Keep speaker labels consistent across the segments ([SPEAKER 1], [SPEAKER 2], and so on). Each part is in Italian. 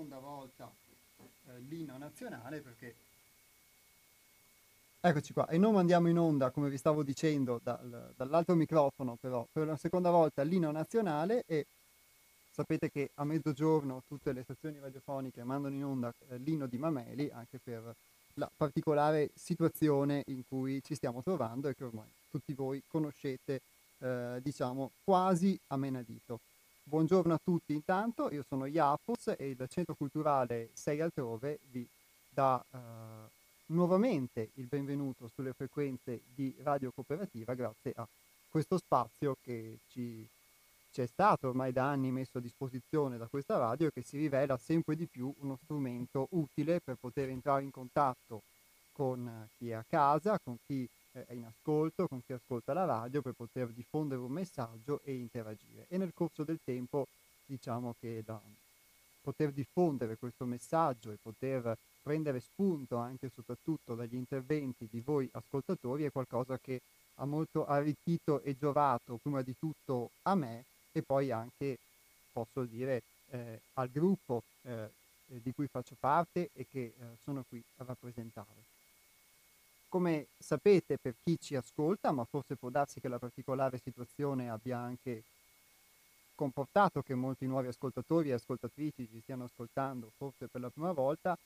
[SPEAKER 1] seconda volta eh, l'inno nazionale perché Eccoci qua, e non mandiamo in onda, come vi stavo dicendo, dal, dall'altro microfono, però, per la seconda volta l'inno nazionale e sapete che a mezzogiorno tutte le stazioni radiofoniche mandano in onda eh, l'inno di Mameli, anche per la particolare situazione in cui ci stiamo trovando e che ormai tutti voi conoscete, eh, diciamo, quasi a menadito. Buongiorno a tutti intanto, io sono Iapos e il Centro Culturale Sei Altrove vi dà... Eh, nuovamente il benvenuto sulle frequenze di Radio Cooperativa grazie a questo spazio che ci, ci, è stato ormai da anni messo a disposizione da questa radio e che si rivela sempre di più uno strumento utile per poter entrare in contatto con chi è a casa, con chi è in ascolto, con chi ascolta la radio per poter diffondere un messaggio e interagire. E nel corso del tempo diciamo che da poter diffondere questo messaggio e poter prendere spunto anche e soprattutto dagli interventi di voi ascoltatori è qualcosa che ha molto arricchito e giovato prima di tutto a me e poi anche, posso dire, eh, al gruppo eh, di cui faccio parte e che eh, sono qui a rappresentare. Come sapete per chi ci ascolta, ma forse può darsi che la particolare situazione abbia anche comportato che molti nuovi ascoltatori e ascoltatrici ci stiano ascoltando forse per la prima volta,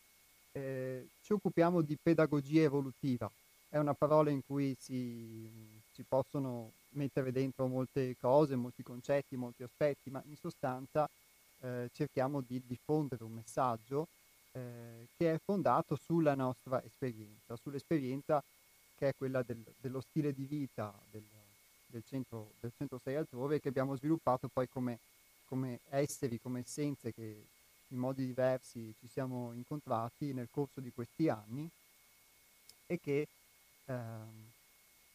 [SPEAKER 1] eh, ci occupiamo di pedagogia evolutiva. È una parola in cui si, si, possono mettere dentro molte cose, molti concetti, molti aspetti, ma in sostanza eh, cerchiamo di diffondere un messaggio eh, che è fondato sulla nostra esperienza, sull'esperienza che è quella del, dello stile di vita del, del, centro, del centro 6 altrove che abbiamo sviluppato poi come, come esseri, come essenze che in modi diversi ci siamo incontrati nel corso di questi anni e che ehm,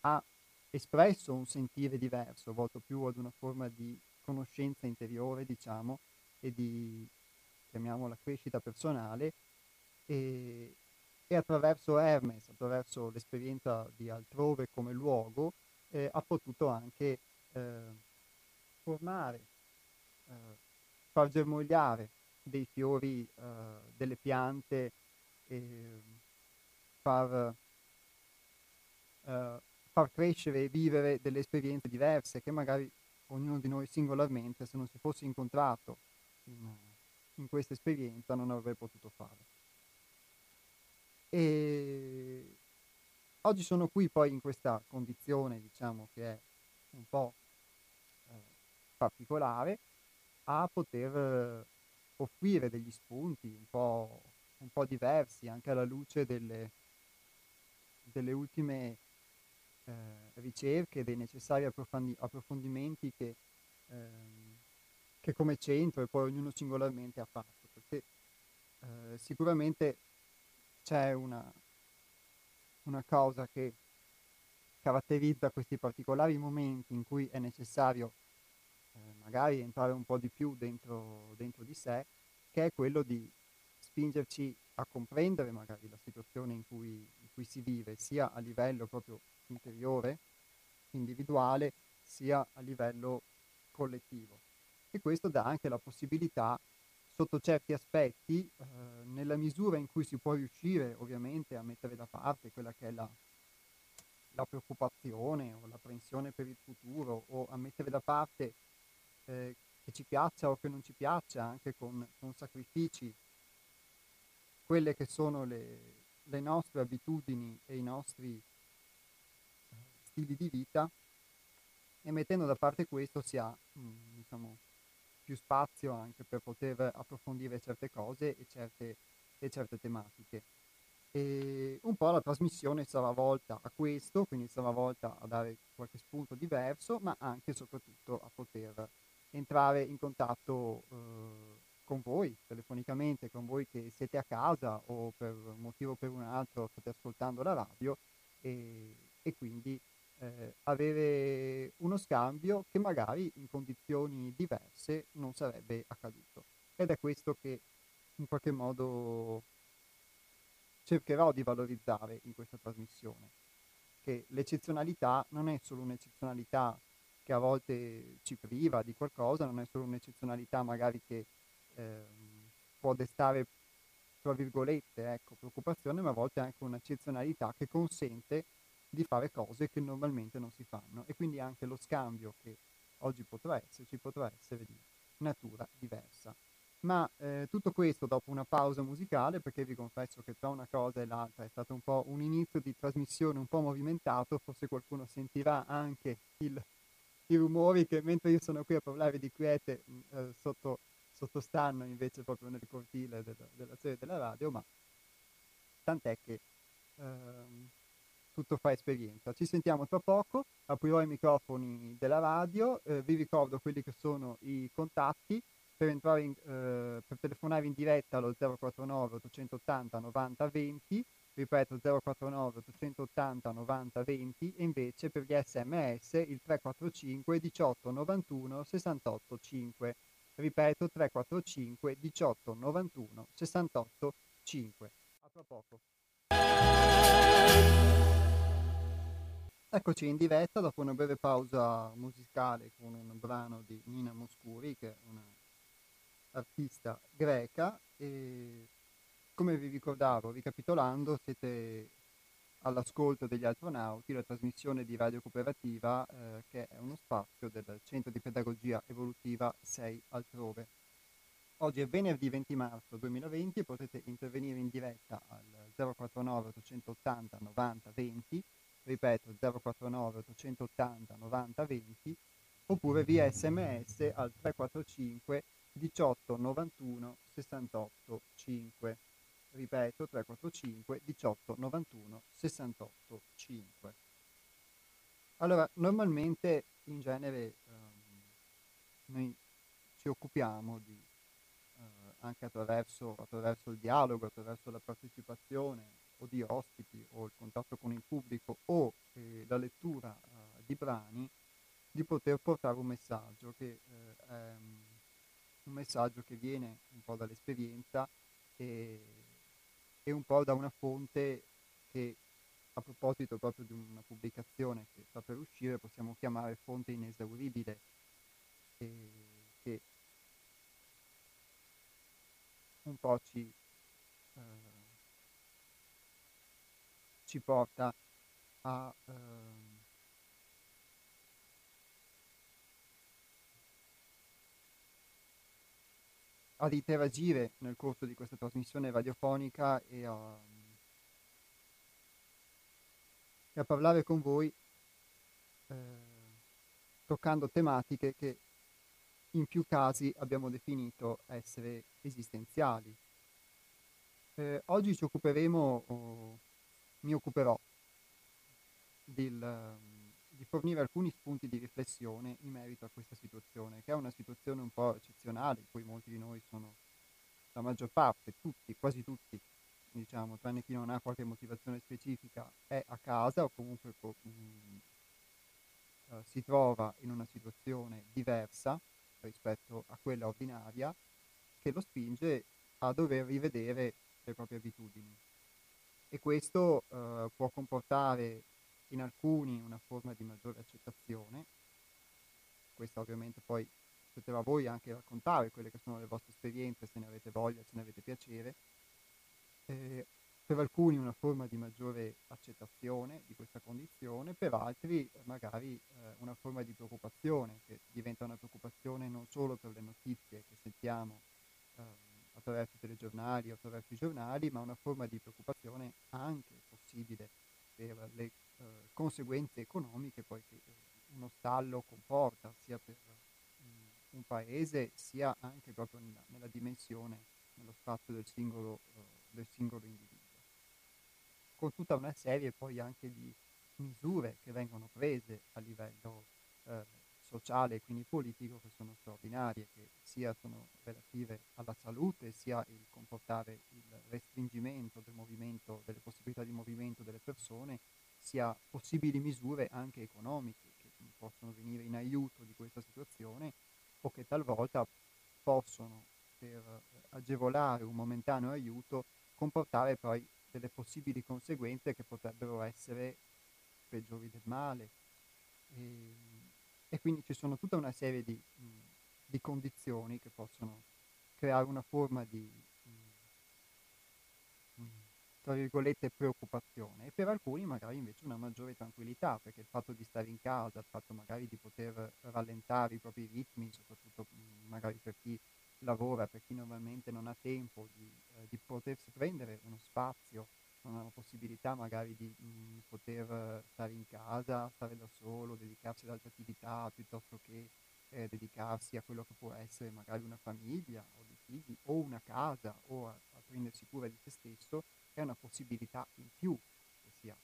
[SPEAKER 1] ha espresso un sentire diverso, volto più ad una forma di conoscenza interiore, diciamo, e di, chiamiamola, crescita personale, e, e attraverso Hermes, attraverso l'esperienza di altrove come luogo, eh, ha potuto anche eh, formare, eh, far germogliare dei fiori, uh, delle piante, far, uh, far crescere e vivere delle esperienze diverse che magari ognuno di noi singolarmente, se non si fosse incontrato in, in questa esperienza, non avrebbe potuto fare. E oggi sono qui poi in questa condizione, diciamo, che è un po' eh, particolare, a poter offrire degli spunti un po', un po diversi, anche alla luce delle, delle ultime eh, ricerche, dei necessari approfondi- approfondimenti che, ehm, che, come centro e poi ognuno singolarmente ha fatto, perché eh, sicuramente c'è una, una cosa che caratterizza questi particolari momenti in cui è necessario eh, magari entrare un po' di più dentro, dentro di sé, che è quello di spingerci a comprendere magari la situazione in cui, in cui si vive, sia a livello proprio interiore, individuale, sia a livello collettivo. E questo dà anche la possibilità, sotto certi aspetti, eh, nella misura in cui si può riuscire ovviamente a mettere da parte quella che è la, la preoccupazione o l'apprensione per il futuro o a mettere da parte eh, che ci piaccia o che non ci piaccia, anche con, con sacrifici, quelle che sono le, le, nostre abitudini e i nostri eh, stili di vita. E mettendo da parte questo si ha mh, mm, diciamo, più spazio anche per poter approfondire certe cose e certe, e certe tematiche. E un po' la trasmissione sarà volta a questo, quindi sarà volta a dare qualche spunto diverso, ma anche e soprattutto a poter entrare in contatto eh, con voi telefonicamente, con voi che siete a casa o per un motivo o per un altro state ascoltando la radio e, e quindi eh, avere uno scambio che magari in condizioni diverse non sarebbe accaduto. Ed è questo che in qualche modo cercherò di valorizzare in questa trasmissione, che l'eccezionalità non è solo un'eccezionalità che a volte ci priva di qualcosa, non è solo un'eccezionalità magari che eh, può destare, tra virgolette, ecco, preoccupazione, ma a volte anche un'eccezionalità che consente di fare cose che normalmente non si fanno e quindi anche lo scambio che oggi potrà esserci potrà essere di natura diversa. Ma eh, tutto questo dopo una pausa musicale, perché vi confesso che tra una cosa e l'altra è stato un po' un inizio di trasmissione un po' movimentato, forse qualcuno sentirà anche il, i rumori che mentre io sono qui a parlare di quiete eh, sotto, sottostanno invece proprio nel cortile del, della sede della radio, ma tant'è che ehm, tutto fa esperienza. Ci sentiamo tra poco, aprirò i microfoni della radio, eh, vi ricordo quelli che sono i contatti per, in, eh, per telefonare in diretta allo 049 880 90 20, ripeto 049 880 90 20 e invece per gli sms il 345 18 91 68 5. Ripeto 345 18 91 68 5. A tra poco. Eccoci in diretta dopo una breve pausa musicale con un brano di Nina Moscuri, che è un'artista greca. E come vi ricordavo, ricapitolando, siete all'ascolto degli astronauti, la trasmissione di Radio Cooperativa, eh, che è uno spazio del Centro di Pedagogia Evolutiva 6 altrove. Oggi è venerdì 20 marzo 2020 e potete intervenire in diretta al 049 880 90 20 ripeto 049 880 90 20 oppure via sms al 345 18 91 68 5 ripeto 345 18 91 68 5 allora normalmente in genere um, noi ci occupiamo di uh, anche attraverso, attraverso il dialogo attraverso la partecipazione o di ospiti o il contatto con il pubblico o eh, la lettura eh, di brani di poter portare un messaggio che eh, è un messaggio che viene un po' dall'esperienza e, e un po' da una fonte che a proposito proprio di una pubblicazione che sta per uscire possiamo chiamare fonte inesauribile e che un po' ci eh, ci porta a ehm, ad interagire nel corso di questa trasmissione radiofonica e a, e a parlare con voi eh, toccando tematiche che in più casi abbiamo definito essere esistenziali. Eh, oggi ci occuperemo oh, mi occuperò del, di fornire alcuni spunti di riflessione in merito a questa situazione, che è una situazione un po' eccezionale, in cui molti di noi sono, la maggior parte, tutti, quasi tutti, diciamo, tranne chi non ha qualche motivazione specifica, è a casa o comunque mh, mm, uh, si trova in una situazione diversa rispetto a quella ordinaria, che lo spinge a dover rivedere le proprie abitudini e questo eh, può comportare in alcuni una forma di maggiore accettazione. Questo ovviamente poi spetterà a voi anche raccontare quelle che sono le vostre esperienze, se ne avete voglia, se ne avete piacere. Eh, per alcuni una forma di maggiore accettazione di questa condizione, per altri magari eh, una forma di preoccupazione, che diventa una preoccupazione non solo per le notizie che sentiamo eh, attraverso i telegiornali attraverso i giornali, ma una forma di preoccupazione anche possibile per le eh, conseguenze economiche poi che eh, uno stallo comporta sia per um, un paese sia anche proprio nella, nella dimensione, nello spazio del singolo, uh, del singolo individuo. Con tutta una serie poi anche di misure che vengono prese a livello eh, sociale e quindi politico che sono straordinarie, che sia sono relative alla salute, sia il comportare il restringimento del movimento, delle possibilità di movimento delle persone, sia possibili misure anche economiche che possono venire in aiuto di questa situazione o che talvolta possono, per agevolare un momentaneo aiuto, comportare poi delle possibili conseguenze che potrebbero essere peggiori del male. E e quindi ci sono tutta una serie di, di condizioni che possono creare una forma di, tra virgolette, preoccupazione. E per alcuni magari invece una maggiore tranquillità, perché il fatto di stare in casa, il fatto magari di poter rallentare i propri ritmi, soprattutto magari per chi lavora, per chi normalmente non ha tempo di, eh, di potersi prendere uno spazio non ha la possibilità magari di mh, poter stare in casa, stare da solo, dedicarsi ad altre attività piuttosto che eh, dedicarsi a quello che può essere magari una famiglia o dei figli o una casa o a, a prendersi cura di se stesso, è una possibilità in più che si ha.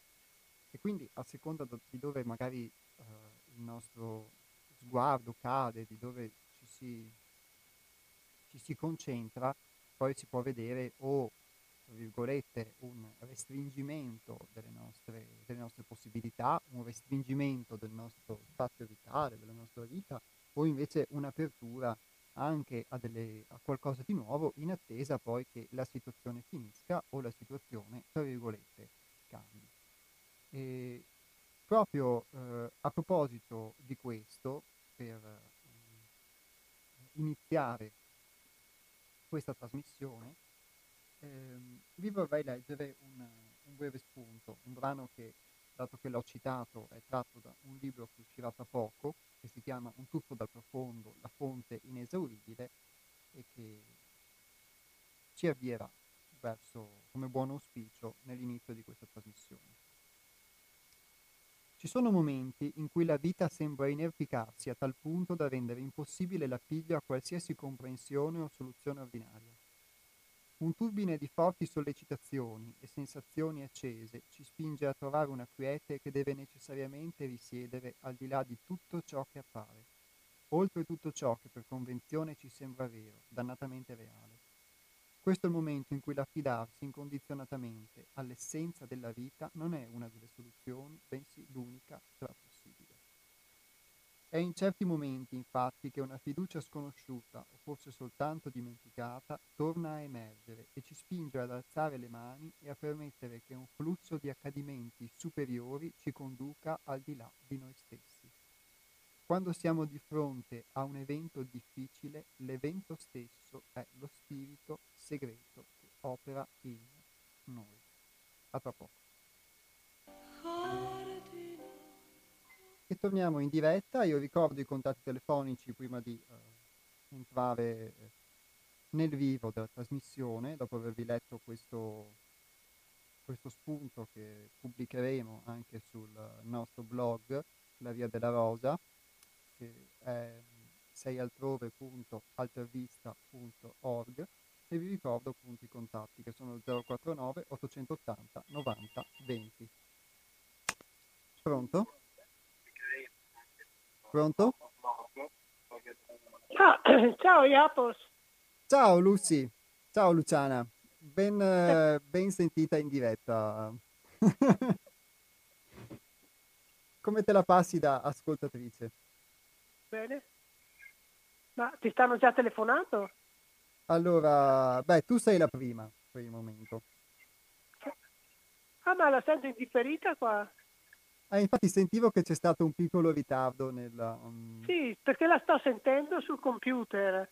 [SPEAKER 1] E quindi a seconda di dove magari eh, il nostro sguardo cade, di dove ci si, ci si concentra, poi si può vedere o virgolette, un restringimento delle nostre, delle nostre possibilità, un restringimento del nostro spazio vitale, della nostra vita, o invece un'apertura anche a, delle, a, qualcosa di nuovo in attesa poi che la situazione finisca o la situazione, tra virgolette, cambi. E proprio eh, a proposito di questo, per eh, iniziare questa trasmissione, ehm, vi vorrei leggere un, un breve spunto, un brano che dato che l'ho citato, è tratto da un libro che uscirà tra poco, che si chiama Un tuffo dal profondo, la fonte inesauribile, e che ci avvierà verso, come buon auspicio, nell'inizio di questa trasmissione. Ci sono momenti in cui la vita sembra inerpicarsi a tal punto da rendere impossibile l'appiglio a qualsiasi comprensione o soluzione ordinaria. Un turbine di forti sollecitazioni e sensazioni accese ci spinge a trovare una quiete che deve necessariamente risiedere al di là di tutto ciò che appare, oltre tutto ciò che per convenzione ci sembra vero, dannatamente reale. Questo è il momento in cui l'affidarsi incondizionatamente all'essenza della vita non è una delle soluzioni, bensì l'unica tra possibile. È in certi momenti, infatti, che una fiducia sconosciuta, o forse soltanto dimenticata, torna a emergere e ci spinge ad alzare le mani e a permettere che un flusso di accadimenti superiori ci conduca al di là di noi stessi. Quando siamo di fronte a un evento difficile, l'evento stesso è lo spirito segreto che opera in noi. A tra poco. E torniamo in diretta, io ricordo i contatti telefonici prima di uh, entrare nel vivo della trasmissione, dopo avervi letto questo, questo spunto che pubblicheremo anche sul nostro blog, La Via della Rosa, che è seialtrove.altervista.org e vi ricordo appunto i contatti che sono 049 880 90 20. Pronto? Pronto?
[SPEAKER 2] Ah, ciao Iapos.
[SPEAKER 1] Ciao Lucy, ciao Luciana, ben, eh, ben sentita in diretta. Come te la passi da ascoltatrice?
[SPEAKER 2] Bene. Ma ti stanno già telefonando?
[SPEAKER 1] Allora, beh, tu sei la prima per il momento.
[SPEAKER 2] Ah, ma la sento indifferita qua?
[SPEAKER 1] Ah, infatti sentivo che c'è stato un piccolo ritardo nel...
[SPEAKER 2] Um... Sì, perché la sto sentendo sul computer.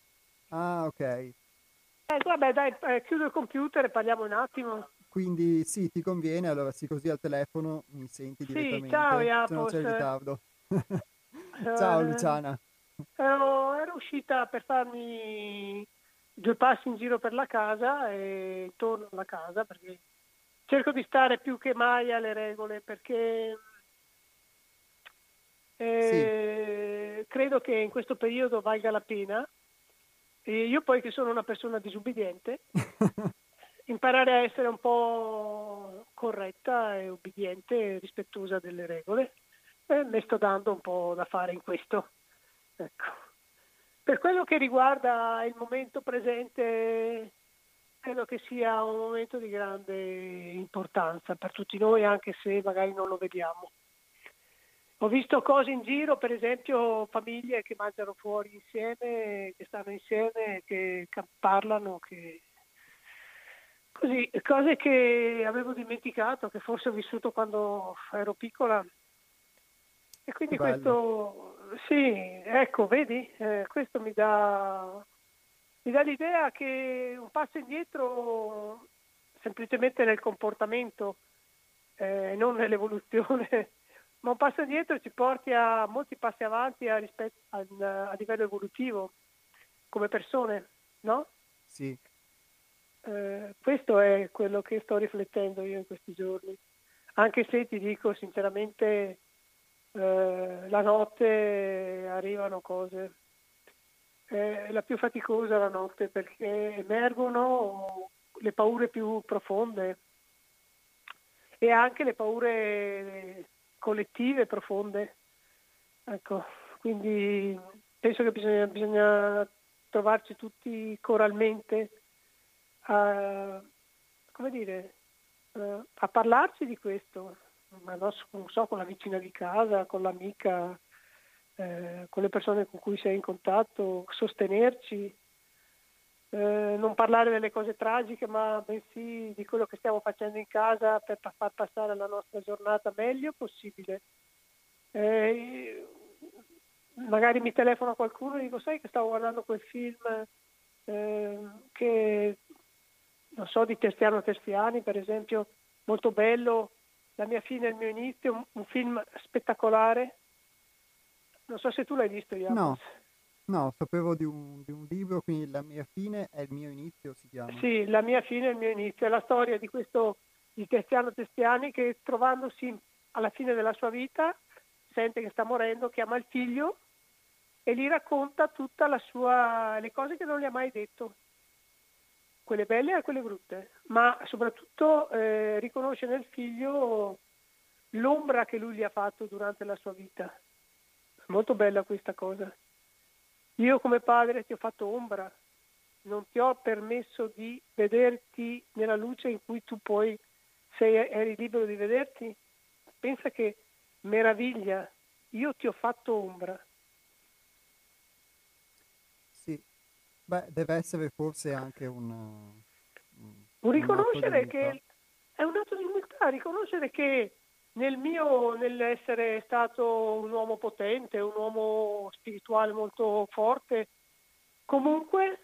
[SPEAKER 1] Ah, ok. Eh,
[SPEAKER 2] vabbè, dai, eh, chiudo il computer e parliamo un attimo.
[SPEAKER 1] Quindi sì, ti conviene, allora sì, così al telefono mi senti direttamente.
[SPEAKER 2] Sì, ciao Iapos.
[SPEAKER 1] Se non c'è ritardo. ciao eh, Luciana.
[SPEAKER 2] Ero, ero uscita per farmi due passi in giro per la casa e torno alla casa perché cerco di stare più che mai alle regole perché eh, sì. credo che in questo periodo valga la pena. E io poi che sono una persona disubbidiente, imparare a essere un po' corretta e ubbidiente e rispettosa delle regole. Eh, mi sto dando un po' da fare in questo. Ecco. Per quello che riguarda il momento presente, credo che sia un momento di grande importanza per tutti noi, anche se magari non lo vediamo. Ho visto cose in giro, per esempio famiglie che mangiano fuori insieme, che stanno insieme, che parlano, che... Così, cose che avevo dimenticato, che forse ho vissuto quando ero piccola. E quindi questo, sì, ecco, vedi, eh, questo mi dà, mi dà l'idea che un passo indietro semplicemente nel comportamento, eh, non nell'evoluzione, ma un passo indietro ci porti a molti passi avanti a, rispetto, a, a livello evolutivo come persone, no?
[SPEAKER 1] Sì.
[SPEAKER 2] Eh, questo è quello che sto riflettendo io in questi giorni, anche se ti dico sinceramente eh, la notte arrivano cose, è la più faticosa la notte perché emergono le paure più profonde e anche le paure collettive profonde. Ecco, quindi penso che bisogna, bisogna trovarci tutti coralmente a, dire, a parlarci di questo, ma non so, con la vicina di casa, con l'amica, eh, con le persone con cui sei in contatto, sostenerci, eh, non parlare delle cose tragiche, ma bensì di quello che stiamo facendo in casa per far passare la nostra giornata meglio possibile. Eh, magari mi telefono qualcuno e dico, sai che stavo guardando quel film eh, che, non so, di Terziano Terziani, per esempio, molto bello, La mia fine e il mio inizio, un, un film spettacolare. Non so se tu l'hai visto, Jacopo.
[SPEAKER 1] No. No, sapevo di un, di un, libro, quindi La mia fine è il mio inizio, si chiama.
[SPEAKER 2] Sì, La mia fine è il mio inizio, è la storia di questo di Tiziano Testiani che trovandosi alla fine della sua vita sente che sta morendo, chiama il figlio e gli racconta tutte le cose che non gli ha mai detto, quelle belle e quelle brutte, ma soprattutto eh, riconosce nel figlio l'ombra che lui gli ha fatto durante la sua vita. Molto bella questa cosa. Io come padre ti ho fatto ombra, non ti ho permesso di vederti nella luce in cui tu poi sei, eri libero di vederti. Pensa che meraviglia, io ti ho fatto ombra.
[SPEAKER 1] Sì, beh, deve essere forse anche un...
[SPEAKER 2] Un, un riconoscere che è un atto di umiltà, riconoscere che nel mio, nell'essere stato un uomo potente, un uomo spirituale molto forte, comunque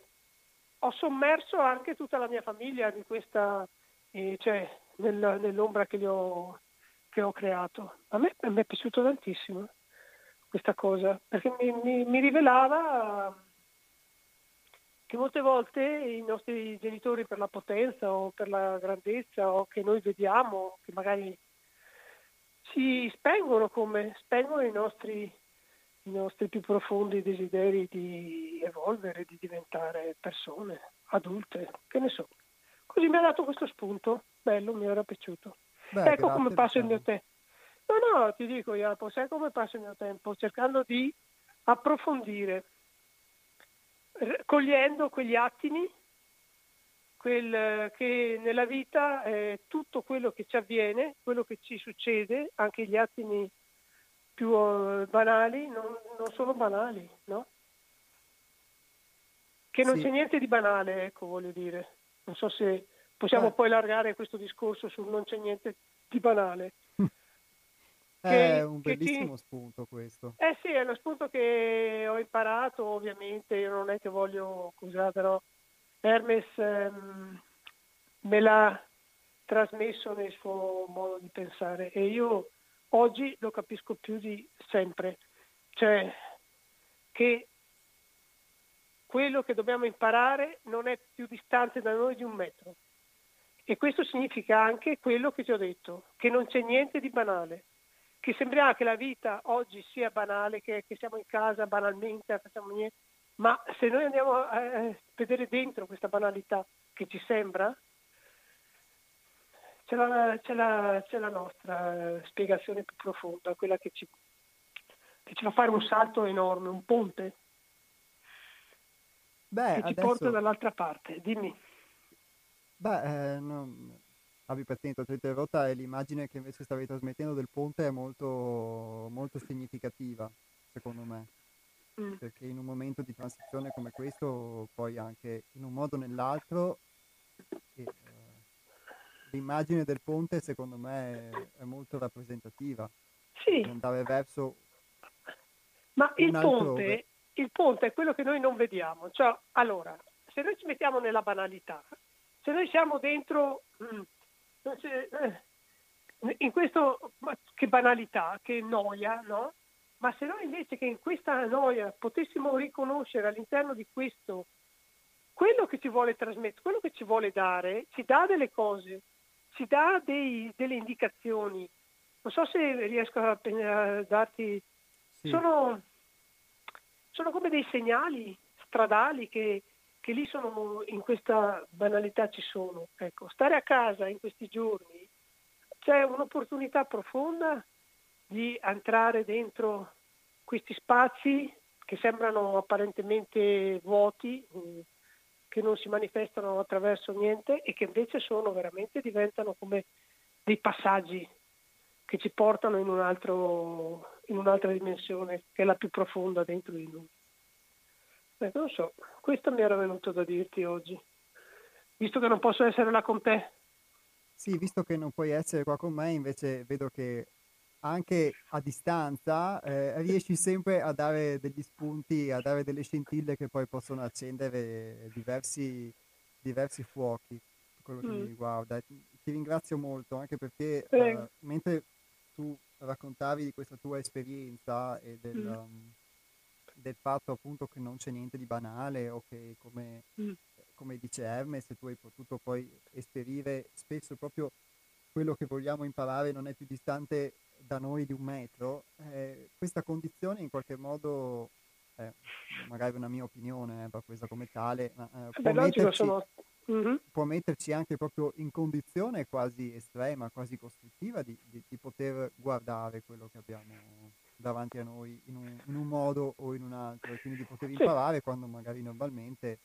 [SPEAKER 2] ho sommerso anche tutta la mia famiglia di questa, eh, cioè nel, nell'ombra che, ho, che ho creato. A me, a me, è piaciuto tantissimo questa cosa, perché mi, mi, mi rivelava che molte volte i nostri genitori per la potenza o per la grandezza o che noi vediamo, che magari si spengono come spengono i nostri, i nostri più profondi desideri di evolvere, di diventare persone adulte, che ne so. Così mi ha dato questo spunto, bello, mi era piaciuto. Beh, ecco grazie, come passa il mio tempo. No, no, ti dico Jacopo, sai come passa il mio tempo? Cercando di approfondire, cogliendo quegli attimi quel, che nella vita eh, tutto quello che ci avviene, quello che ci succede, anche gli attimi più uh, banali, non, non, sono banali, no? Che non sì. c'è niente di banale, ecco, voglio dire. Non so se possiamo eh. poi allargare questo discorso sul non c'è niente di banale.
[SPEAKER 1] È un bellissimo ti... spunto questo.
[SPEAKER 2] Eh sì, è lo spunto che ho imparato, ovviamente, io non è che voglio, scusate, però Hermes ehm, me l'ha trasmesso nel suo modo di pensare e io oggi lo capisco più di sempre, cioè che quello che dobbiamo imparare non è più distante da noi di un metro. E questo significa anche quello che ti ho detto, che non c'è niente di banale, che sembrerà che la vita oggi sia banale, che, che siamo in casa banalmente, facciamo niente, ma se noi andiamo a vedere dentro questa banalità che ci sembra, c'è la, c'è la, c'è la nostra spiegazione più profonda, quella che ci, che ci, fa fare un salto enorme, un ponte Beh, che ci adesso... porta dall'altra parte. Dimmi.
[SPEAKER 1] Beh, eh, non... Abbi pazienza, ti interrotta e l'immagine che invece stavi trasmettendo del ponte è molto, molto significativa, secondo me. Mm. perché in un momento di transizione come questo, poi anche in un modo o nell'altro, eh, l'immagine del ponte secondo me è, è molto rappresentativa.
[SPEAKER 2] Sì.
[SPEAKER 1] Andare verso...
[SPEAKER 2] Ma il ponte, il ponte è quello che noi non vediamo. Cioè, allora, se noi ci mettiamo nella banalità, se noi siamo dentro Mm. Eh, in questo, che banalità, che noia, no? Ma se noi invece che in questa noia potessimo riconoscere all'interno di questo quello che ci vuole trasmettere, quello che ci vuole dare, ci dà delle cose, ci dà dei, delle indicazioni. Non so se riesco a, a darti... Sì. Sono, sono come dei segnali stradali che, che lì sono, in questa banalità ci sono. Ecco, stare a casa in questi giorni c'è un'opportunità profonda di entrare dentro questi spazi che sembrano apparentemente vuoti, mm, che non si manifestano attraverso niente e che invece sono veramente, diventano come dei passaggi che ci portano in, un altro, in un'altra dimensione, che è la più profonda dentro di noi. Ecco, non so, questo mi era venuto da dirti oggi, visto che non posso essere là con te.
[SPEAKER 1] Sì, visto che non puoi essere qua con me, invece vedo che anche a distanza eh, riesci sempre a dare degli spunti, a dare delle scintille che poi possono accendere diversi, diversi fuochi, quello che mm. mi riguarda. Ti ringrazio molto anche perché eh, mentre tu raccontavi di questa tua esperienza e del, mm. um, del, fatto appunto che non c'è niente di banale o che come mm come dice Hermes, tu hai potuto poi esperire spesso proprio quello che vogliamo imparare non è più distante da noi di un metro, eh, questa condizione in qualche modo, eh, magari una mia opinione, va presa come tale, ma eh, può, metterci, sono... mm-hmm. può, metterci, anche proprio in condizione quasi estrema, quasi costruttiva di, di, di poter guardare quello che abbiamo davanti a noi in un, in un, modo o in un altro, e quindi di poter imparare sì. quando magari normalmente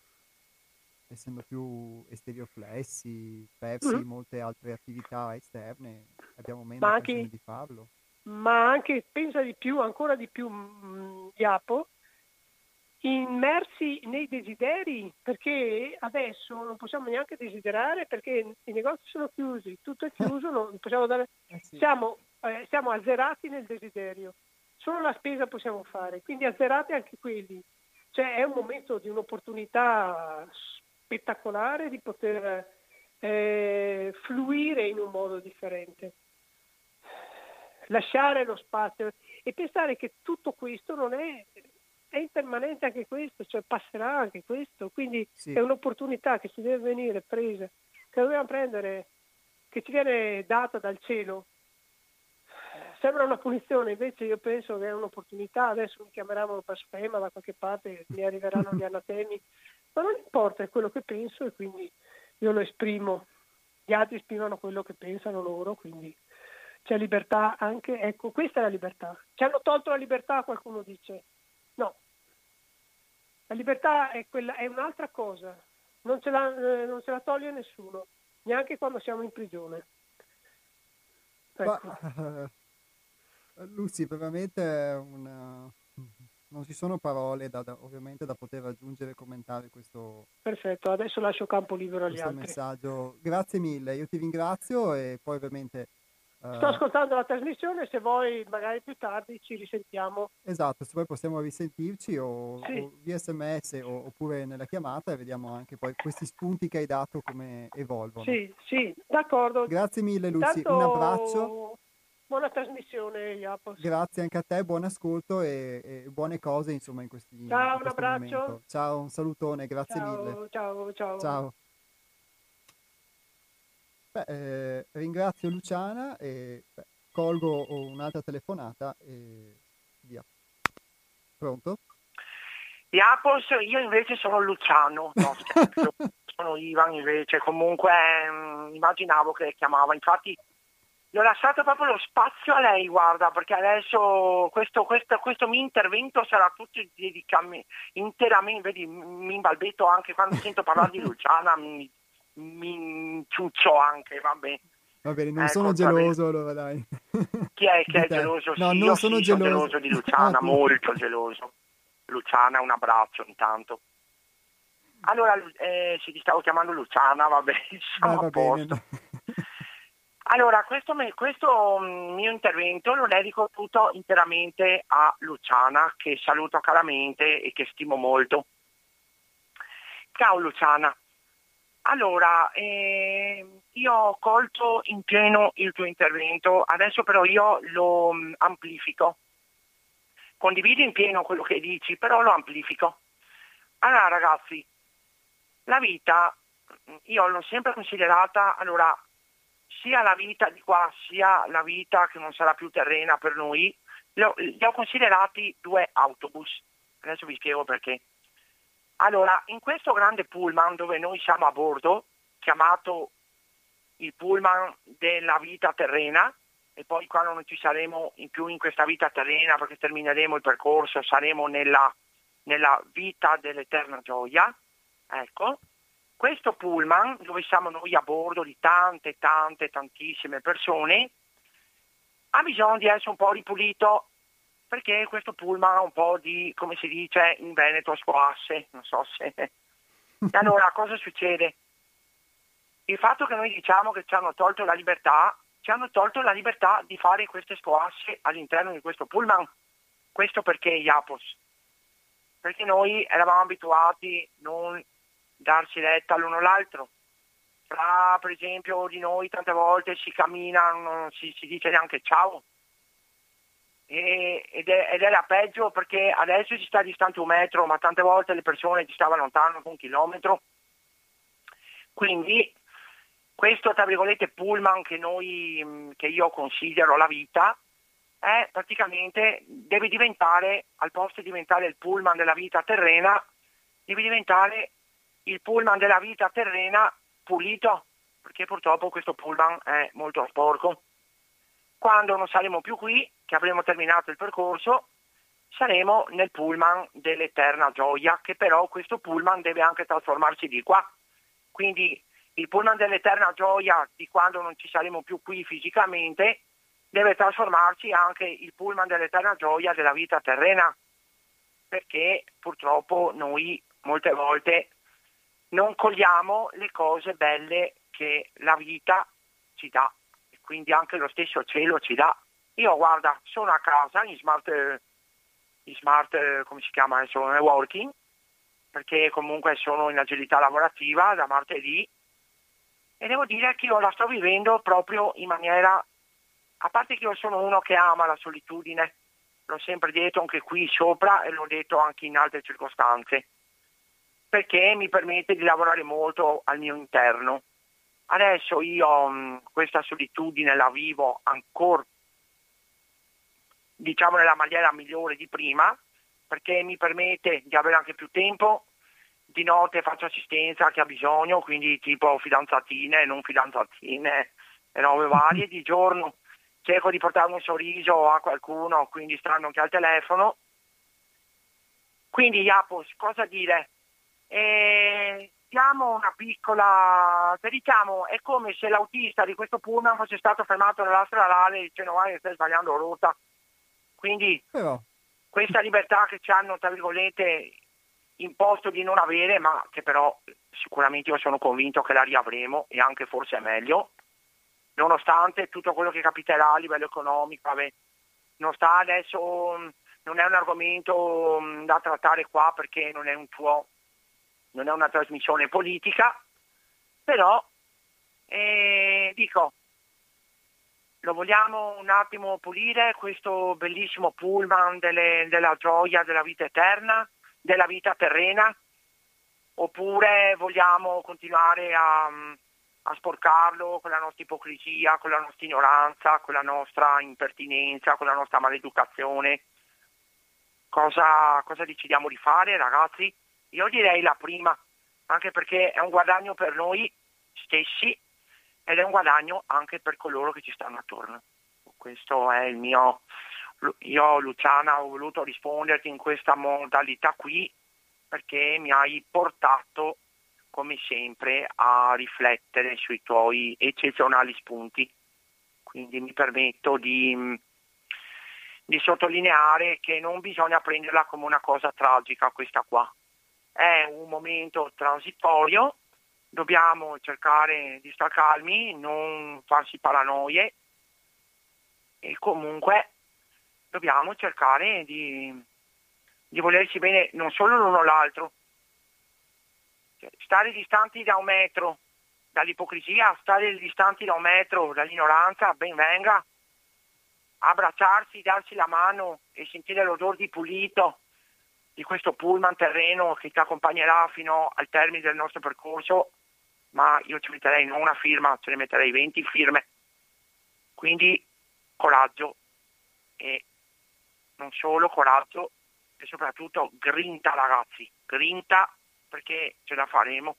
[SPEAKER 1] essendo più esterioflessi, persi mm. molte altre attività esterne, abbiamo meno occasione di farlo.
[SPEAKER 2] Ma anche, pensa di più, ancora di più, mh, Iapo, immersi nei desideri, perché adesso non possiamo neanche desiderare perché i negozi sono chiusi, tutto è chiuso, non possiamo dare... Eh sì. siamo, eh, siamo azzerati nel desiderio, solo la spesa possiamo fare, quindi azzerate anche quelli. Cioè è un momento di un'opportunità spettacolare di poter eh, fluire in un modo differente, lasciare lo spazio e pensare che tutto questo non è, è impermanente anche questo, cioè passerà anche questo, quindi sì. è un'opportunità che ci deve venire presa, che dobbiamo prendere, che ci viene data dal cielo. Sembra una punizione, invece io penso che è un'opportunità, adesso mi chiameranno blasfema da qualche parte, mi arriveranno gli anatemi, ma non importa, è quello che penso e quindi io lo esprimo, gli altri esprimono quello che pensano loro, quindi c'è libertà anche, ecco, questa è la libertà. Ci hanno tolto la libertà, qualcuno dice. No, la libertà è, quella, è un'altra cosa, non ce, la, eh, non ce, la, toglie nessuno, neanche quando siamo in prigione.
[SPEAKER 1] Ecco. Ma, Lucy, veramente una, non ci sono parole da, da, ovviamente da poter aggiungere e commentare questo,
[SPEAKER 2] Perfetto, adesso lascio campo libero agli
[SPEAKER 1] altri. messaggio. Grazie mille, io ti ringrazio e poi ovviamente...
[SPEAKER 2] Uh, Sto ascoltando la trasmissione, se vuoi magari più tardi ci risentiamo.
[SPEAKER 1] Esatto, se poi possiamo risentirci o, sì. o via sms o, oppure nella chiamata e vediamo anche poi questi spunti che hai dato come evolvono.
[SPEAKER 2] Sì, sì, d'accordo.
[SPEAKER 1] Grazie mille Lucy, Intanto... un abbraccio.
[SPEAKER 2] Buona trasmissione, Iapos.
[SPEAKER 1] Grazie anche a te, buon ascolto e, e buone cose insomma in questi
[SPEAKER 2] Ciao, in un abbraccio.
[SPEAKER 1] Momento. Ciao, un salutone, grazie
[SPEAKER 2] ciao,
[SPEAKER 1] mille.
[SPEAKER 2] Ciao, ciao.
[SPEAKER 1] Ciao. Beh, eh, ringrazio Luciana e beh, colgo un'altra telefonata e via. Pronto?
[SPEAKER 3] Iapos, io invece sono Luciano, no, sono Ivan invece, comunque mh, mm, immaginavo che chiamava, infatti gli ho lasciato proprio lo spazio a lei, guarda, perché adesso questo, questo, questo mio intervento sarà tutto dedicato interamente, vedi, mi imbalbetto anche quando sento parlare di Luciana, mi, mi ciuccio anche, vabbè.
[SPEAKER 1] Va bene, non ecco, sono geloso allora dai.
[SPEAKER 3] Chi è che è geloso?
[SPEAKER 1] No,
[SPEAKER 3] sì,
[SPEAKER 1] non sono,
[SPEAKER 3] sì,
[SPEAKER 1] geloso.
[SPEAKER 3] sono geloso di Luciana, molto geloso. Luciana, un abbraccio intanto. Allora, eh, sì, ti stavo chiamando Luciana, vabbè, siamo ah, a posto. Bene. Allora, questo, questo, mm, mio intervento lo dedico tutto interamente a Luciana, che saluto caramente e che stimo molto. Ciao Luciana, Allora, eh, io ho colto in pieno il tuo intervento, adesso però io lo um, amplifico. Condivido in pieno quello che dici, però lo amplifico. Allora ragazzi, la vita io l'ho sempre considerata, allora, sia la vita di qua, sia la vita che non sarà più terrena per noi, li ho considerati due autobus. Adesso vi spiego perché. Allora, in questo grande pullman dove noi siamo a bordo, chiamato il pullman della vita terrena, e poi quando non ci saremo in più in questa vita terrena perché termineremo il percorso, saremo nella, nella vita dell'eterna gioia, ecco, questo pullman, dove siamo noi a bordo di tante, tante, tantissime persone, ha bisogno di essere un po' ripulito perché questo pullman ha un po' di, come si dice in Veneto, squasse, non so se... E allora cosa succede? Il fatto che noi diciamo che ci hanno tolto la libertà, ci hanno tolto la libertà di fare queste squasse all'interno di questo pullman. Questo perché Iapos? Perché noi eravamo abituati non darsi retta l'uno l'altro. Tra per esempio di noi tante volte si cammina, non si, si dice neanche ciao. E, ed, è, ed, è, peggio perché adesso si sta distante un metro, ma tante volte le persone ci stavano lontano un chilometro. Quindi questo tra virgolette pullman che, noi, che io considero la vita è praticamente deve diventare, al posto di diventare il pullman della vita terrena, deve diventare il pullman della vita terrena pulito, perché purtroppo questo pullman è molto sporco. Quando non saremo più qui, che avremo terminato il percorso, saremo nel pullman dell'eterna gioia, che però questo pullman deve anche trasformarsi di qua. Quindi il pullman dell'eterna gioia di quando non ci saremo più qui fisicamente deve trasformarsi anche il pullman dell'eterna gioia della vita terrena, perché purtroppo noi molte volte non cogliamo le cose belle che la vita ci dà e quindi anche lo stesso cielo ci dà. Io guarda, sono a casa in smart, in smart come si chiama adesso, working, perché comunque sono in agilità lavorativa da martedì e devo dire che io la sto vivendo proprio in maniera, a parte che io sono uno che ama la solitudine, l'ho sempre detto anche qui sopra e l'ho detto anche in altre circostanze perché mi permette di lavorare molto al mio interno. Adesso io mh, mm, questa solitudine la vivo ancora, diciamo nella maniera migliore di prima, perché mi permette di avere anche più tempo, di notte faccio assistenza a chi ha bisogno, quindi tipo fidanzatine, non fidanzatine e robe varie, di giorno cerco di portare un sorriso a qualcuno, quindi stanno anche al telefono. Quindi Iapos, cosa dire? E diamo una piccola, se diciamo è come se l'autista di questo pullman fosse stato fermato nella stradale dicendo guarda stai sbagliando rotta. Quindi Però. questa libertà che ci hanno, tra virgolette, imposto di non avere, ma che però sicuramente io sono convinto che la riavremo e anche forse è meglio, nonostante tutto quello che capiterà a livello economico, vabbè, non sta adesso, non è un argomento da trattare qua perché non è un tuo non è una trasmissione politica, però eh, dico, lo vogliamo un attimo pulire questo bellissimo pullman delle, della gioia della vita eterna, della vita terrena, oppure vogliamo continuare a, a sporcarlo con la nostra ipocrisia, con la nostra ignoranza, con la nostra impertinenza, con la nostra maleducazione. Cosa, cosa decidiamo di fare ragazzi? Io direi la prima, anche perché è un guadagno per noi stessi ed è un guadagno anche per coloro che ci stanno attorno. Questo è il mio... Io Luciana ho voluto risponderti in questa modalità qui perché mi hai portato come sempre a riflettere sui tuoi eccezionali spunti. Quindi mi permetto di, di sottolineare che non bisogna prenderla come una cosa tragica questa qua, è un momento transitorio, dobbiamo cercare di stare calmi, non farsi paranoie e comunque dobbiamo cercare di, di volersi bene non solo l'uno l'altro, cioè, stare distanti da un metro dall'ipocrisia, stare distanti da un metro dall'ignoranza, ben venga, abbracciarsi, darsi la mano e sentire l'odore di pulito di questo pullman terreno che ti accompagnerà fino al termine del nostro percorso, ma io ci metterei non una firma, ce ne metterei 20 firme. Quindi coraggio e non solo coraggio e soprattutto grinta ragazzi, grinta perché ce la faremo.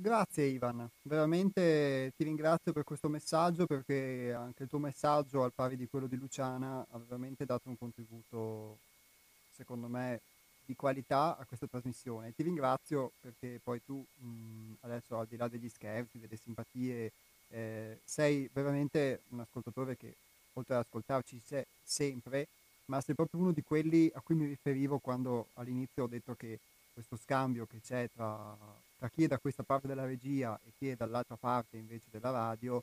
[SPEAKER 1] Grazie Ivan, veramente ti ringrazio per questo messaggio perché anche il tuo messaggio, al pari di quello di Luciana, ha veramente dato un contributo, secondo me, di qualità a questa trasmissione. Ti ringrazio perché poi tu mh, adesso al di là degli scherzi, delle simpatie, eh, sei veramente un ascoltatore che oltre ad ascoltarci c'è sempre, ma sei proprio uno di quelli a cui mi riferivo quando all'inizio ho detto che questo scambio che c'è tra, tra chi è da questa parte della regia e chi è dall'altra parte invece della radio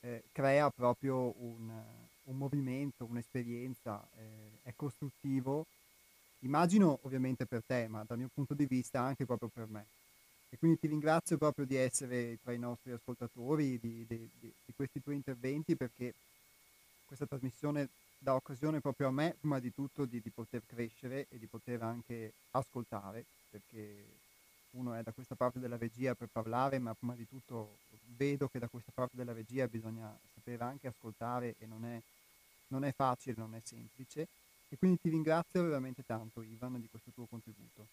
[SPEAKER 1] eh, crea proprio un, un, movimento, un'esperienza, eh, è costruttivo. Immagino ovviamente per te, ma dal mio punto di vista anche proprio per me. E quindi ti ringrazio proprio di essere tra i nostri ascoltatori, di, di, di, di questi tuoi interventi, perché questa trasmissione dà occasione proprio a me, prima di tutto, di, di, poter crescere e di poter anche ascoltare, perché uno è da questa parte della regia per parlare, ma prima di tutto vedo che da questa parte della regia bisogna sapere anche ascoltare e non è, non è facile, non è semplice. E quindi ti ringrazio veramente tanto, Ivan, di questo tuo contributo.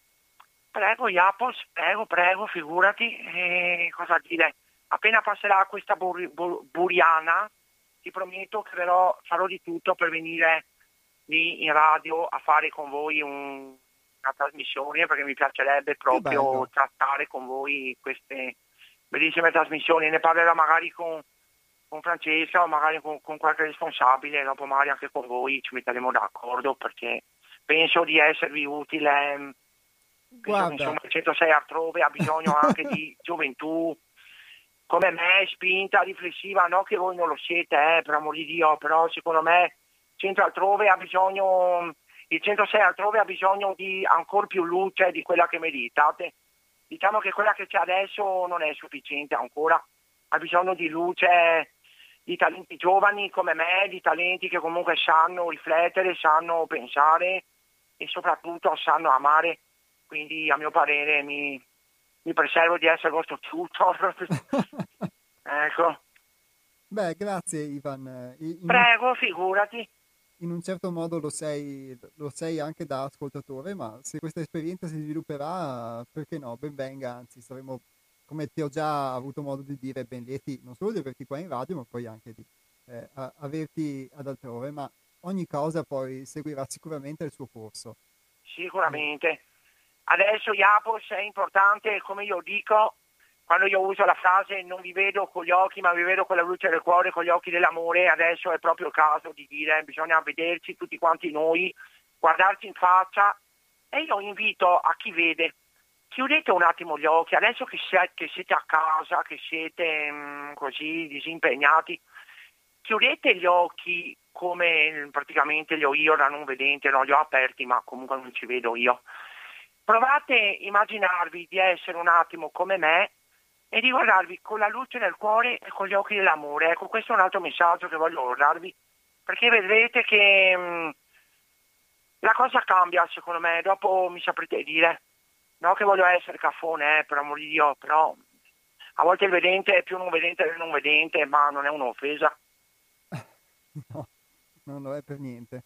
[SPEAKER 3] Prego, Iapos, prego, prego, figurati. Eh, cosa dire? Appena passerà questa bur- bur- buriana, ti prometto che però farò di tutto per venire lì in radio a fare con voi un, una trasmissione perché mi piacerebbe proprio trattare con voi queste bellissime trasmissioni. Ne parlerò magari con, con Francesca o magari con, con qualche responsabile, dopo magari anche con voi ci metteremo d'accordo perché penso di esservi utile. Penso che, insomma, il 106 altrove ha bisogno anche di gioventù, come me, spinta, riflessiva, no che voi non lo siete, eh, per amor di Dio, però secondo me il centro altrove ha bisogno, il 106 altrove ha bisogno di ancora più luce di quella che meritate. Diciamo che quella che c'è adesso non è sufficiente ancora, ha bisogno di luce, di talenti giovani come me, di talenti che comunque sanno riflettere, sanno pensare e soprattutto sanno amare. Quindi a mio parere mi, mi preservo di essere vostro tutor. ecco.
[SPEAKER 1] Beh, grazie Ivan.
[SPEAKER 3] In, Prego, figurati.
[SPEAKER 1] In un certo modo lo sei, lo sei, anche da ascoltatore, ma se questa esperienza si svilupperà, perché no? Ben venga, anzi saremo, come ti ho già avuto modo di dire, ben lieti non solo di averti qua in radio, ma poi anche di eh, averti ad altrove, ma ogni cosa poi seguirà sicuramente il suo corso.
[SPEAKER 3] Sicuramente. Adesso Iapos è importante, come io dico, quando io uso la frase non vi vedo con gli occhi ma vi vedo con la luce del cuore, con gli occhi dell'amore, adesso è proprio il caso di dire bisogna vederci tutti quanti noi, guardarci in faccia e io invito a chi vede, chiudete un attimo gli occhi, adesso che siete, a casa, che siete mh, mm, così disimpegnati, chiudete gli occhi come praticamente li ho io da non vedente, non li ho aperti ma comunque non ci vedo io. Provate a immaginarvi di essere un attimo come me e di guardarvi con la luce del cuore e con gli occhi dell'amore. Ecco, questo è un altro messaggio che voglio darvi, perché vedrete che mh, mm, la cosa cambia, secondo me, dopo mi saprete dire. No che voglio essere caffone, eh, per amor di Dio, però a volte il vedente è più non vedente del non vedente, ma non è un'offesa.
[SPEAKER 1] No, non lo è per niente.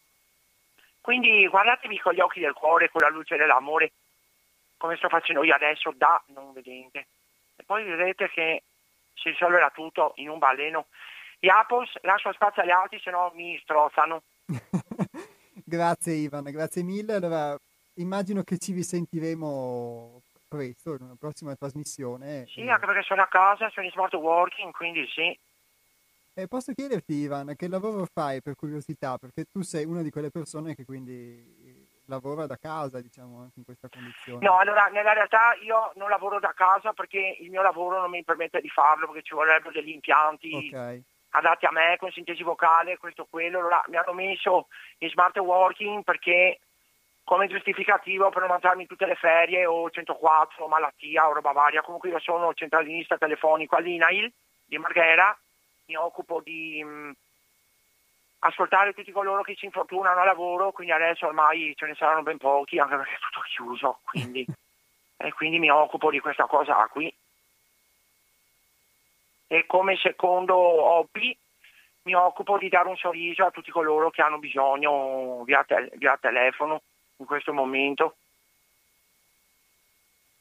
[SPEAKER 3] Quindi guardatevi con gli occhi del cuore, con la luce dell'amore come sto facendo io adesso da non vedente. E poi vedrete che si risolverà tutto in un baleno. Gli Apples lascio spazio agli altri, se no mi strozzano.
[SPEAKER 1] grazie Ivan, grazie mille. Allora, immagino che ci risentiremo presto in una prossima trasmissione.
[SPEAKER 3] Sì, anche perché sono a casa, sono in smart working, quindi sì.
[SPEAKER 1] E posso chiederti, Ivan, che lavoro fai per curiosità? Perché tu sei una di quelle persone che quindi lavora da casa, diciamo, anche in questa condizione?
[SPEAKER 3] No, allora, nella realtà io non lavoro da casa perché il mio lavoro non mi permette di farlo, perché ci vorrebbero degli impianti okay. adatti a me, con sintesi vocale, questo quello. Allora, mi hanno messo in smart working perché come giustificativo per non mangiarmi tutte le ferie o 104 malattia o roba varia. Comunque io sono centralinista telefonico all'INAIL di Marghera, mi occupo di mm, ascoltare tutti coloro che si infortunano a lavoro, quindi adesso ormai ce ne saranno ben pochi, anche perché è tutto chiuso, quindi, e quindi mi occupo di questa cosa qui. E come secondo hobby mi occupo di dare un sorriso a tutti coloro che hanno bisogno via, te- via telefono in questo momento.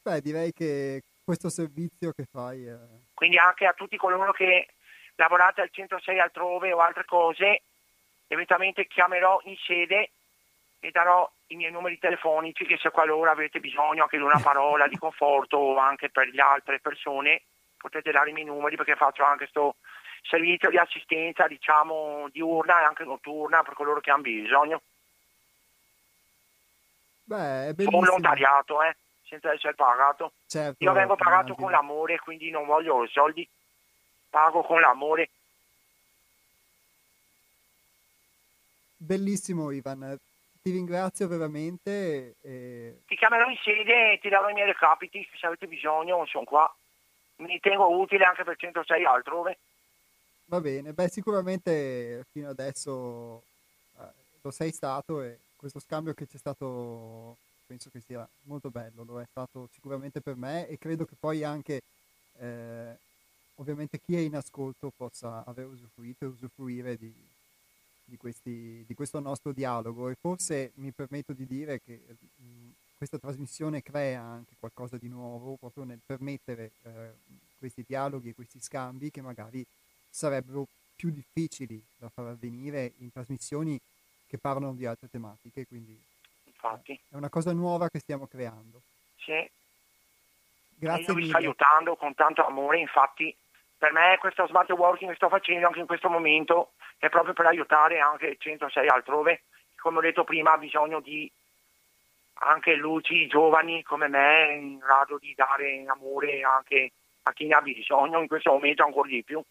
[SPEAKER 1] Beh, direi che questo servizio che fai... È...
[SPEAKER 3] Quindi anche a tutti coloro che lavorate al 106 altrove o altre cose, eventualmente chiamerò in sede e darò i miei numeri telefonici che se qualora avete bisogno anche di una parola di conforto anche per le altre persone potete dare i miei numeri perché faccio anche questo servizio di assistenza diciamo diurna e anche notturna per coloro che hanno bisogno.
[SPEAKER 1] Beh, è
[SPEAKER 3] volontariato, eh, senza essere pagato.
[SPEAKER 1] Certo,
[SPEAKER 3] Io vengo pagato con l'amore, quindi non voglio soldi, pago con l'amore.
[SPEAKER 1] Bellissimo Ivan, ti ringrazio veramente. E...
[SPEAKER 3] Ti chiamerò in sede e ti darò i miei recapiti, se avete bisogno, sono qua. Mi ritengo utile anche per 106 altrove.
[SPEAKER 1] Va bene, beh sicuramente fino adesso eh, lo sei stato e questo scambio che c'è stato penso che sia molto bello, lo è stato sicuramente per me e credo che poi anche eh, ovviamente chi è in ascolto possa aver usufruito e usufruire di, di, questi, di, questo nostro dialogo e forse mi permetto di dire che mh, questa trasmissione crea anche qualcosa di nuovo proprio nel permettere eh, questi dialoghi e questi scambi che magari sarebbero più difficili da far avvenire in trasmissioni che parlano di altre tematiche, quindi
[SPEAKER 3] Infatti.
[SPEAKER 1] è una cosa nuova che stiamo creando.
[SPEAKER 3] Sì.
[SPEAKER 1] Grazie
[SPEAKER 3] io
[SPEAKER 1] vi
[SPEAKER 3] sto aiutando con tanto amore, infatti per me questo smart working che sto facendo anche in questo momento è proprio per aiutare anche 106 altrove, come ho detto prima ha bisogno di anche luci giovani come me in grado di dare amore anche a chi ne ha bisogno in questo momento ancora di più.